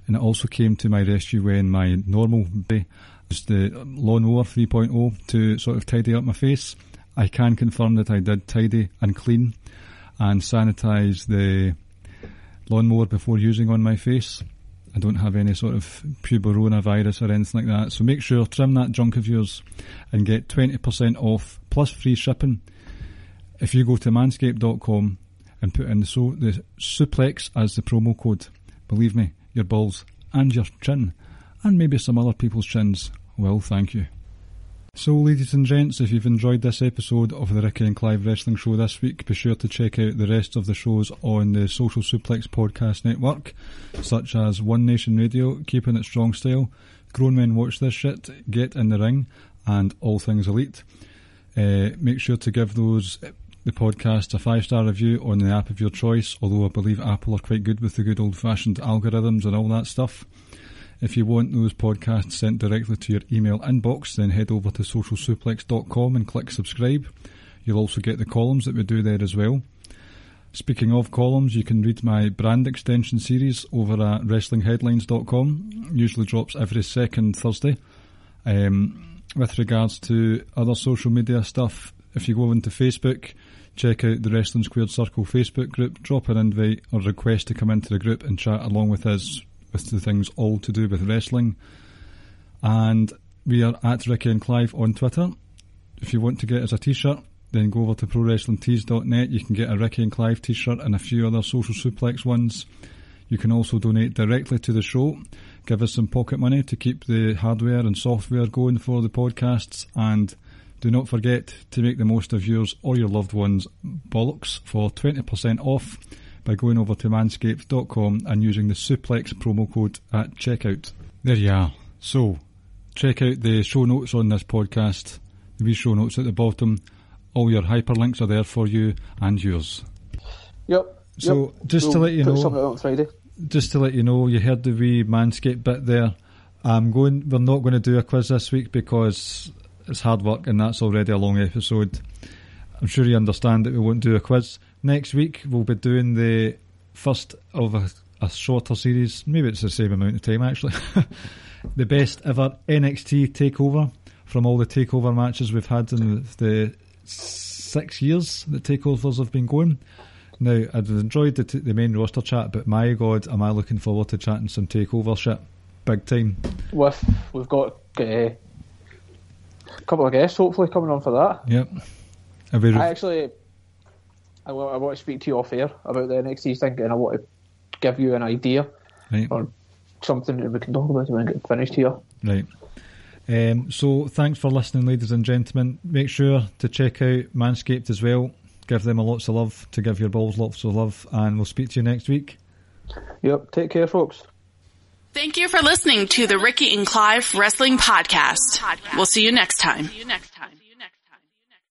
And it also came to my rescue when my normal day was the lawnmower 3.0 to sort of tidy up my face. I can confirm that I did tidy and clean and sanitize the lawnmower before using on my face. I don't have any sort of puberona virus or anything like that. So make sure, trim that junk of yours and get 20% off plus free shipping if you go to manscaped.com and put in the, so, the suplex as the promo code. Believe me, your balls and your chin, and maybe some other people's chins, Well, thank you. So, ladies and gents, if you've enjoyed this episode of the Ricky and Clive Wrestling Show this week, be sure to check out the rest of the shows on the Social Suplex Podcast Network, such as One Nation Radio, Keeping It Strong Style, Grown Men Watch This Shit, Get in the Ring, and All Things Elite. Uh, make sure to give those the podcast a five star review on the app of your choice, although I believe Apple are quite good with the good old fashioned algorithms and all that stuff. If you want those podcasts sent directly to your email inbox, then head over to socialsuplex.com and click subscribe. You'll also get the columns that we do there as well. Speaking of columns, you can read my brand extension series over at wrestlingheadlines.com. Usually drops every second Thursday. Um, with regards to other social media stuff, if you go into Facebook, check out the Wrestling Squared Circle Facebook group, drop an invite or request to come into the group and chat along with us with the things all to do with wrestling. And we are at Ricky and Clive on Twitter. If you want to get us a t-shirt, then go over to prowrestlingtees.net. You can get a Ricky and Clive t-shirt and a few other social suplex ones. You can also donate directly to the show. Give us some pocket money to keep the hardware and software going for the podcasts and do not forget to make the most of yours or your loved ones' bollocks for 20% off by going over to manscaped.com and using the suplex promo code at checkout. There you are. So, check out the show notes on this podcast, the wee show notes at the bottom. All your hyperlinks are there for you and yours. Yep. So, yep. just we'll to let you put know, something on Friday. just to let you know, you heard the wee Manscaped bit there. I'm going. We're not going to do a quiz this week because it's hard work and that's already a long episode. I'm sure you understand that we won't do a quiz. Next week we'll be doing the first of a, a shorter series. Maybe it's the same amount of time actually. the best ever NXT takeover from all the takeover matches we've had in the, six years that takeovers have been going. Now, I've enjoyed the, t- the main roster chat, but my god, am I looking forward to chatting some takeover shit. Big time. With we've got uh, couple of guests hopefully coming on for that. Yep. Re- I actually, I want to speak to you off air about the NXT thing, and I want to give you an idea right. or something that we can talk about when we get finished here. Right. Um, so thanks for listening, ladies and gentlemen. Make sure to check out Manscaped as well. Give them a lots of love to give your balls lots of love, and we'll speak to you next week. Yep. Take care, folks. Thank you for listening to the Ricky and Clive Wrestling Podcast. We'll see you next time.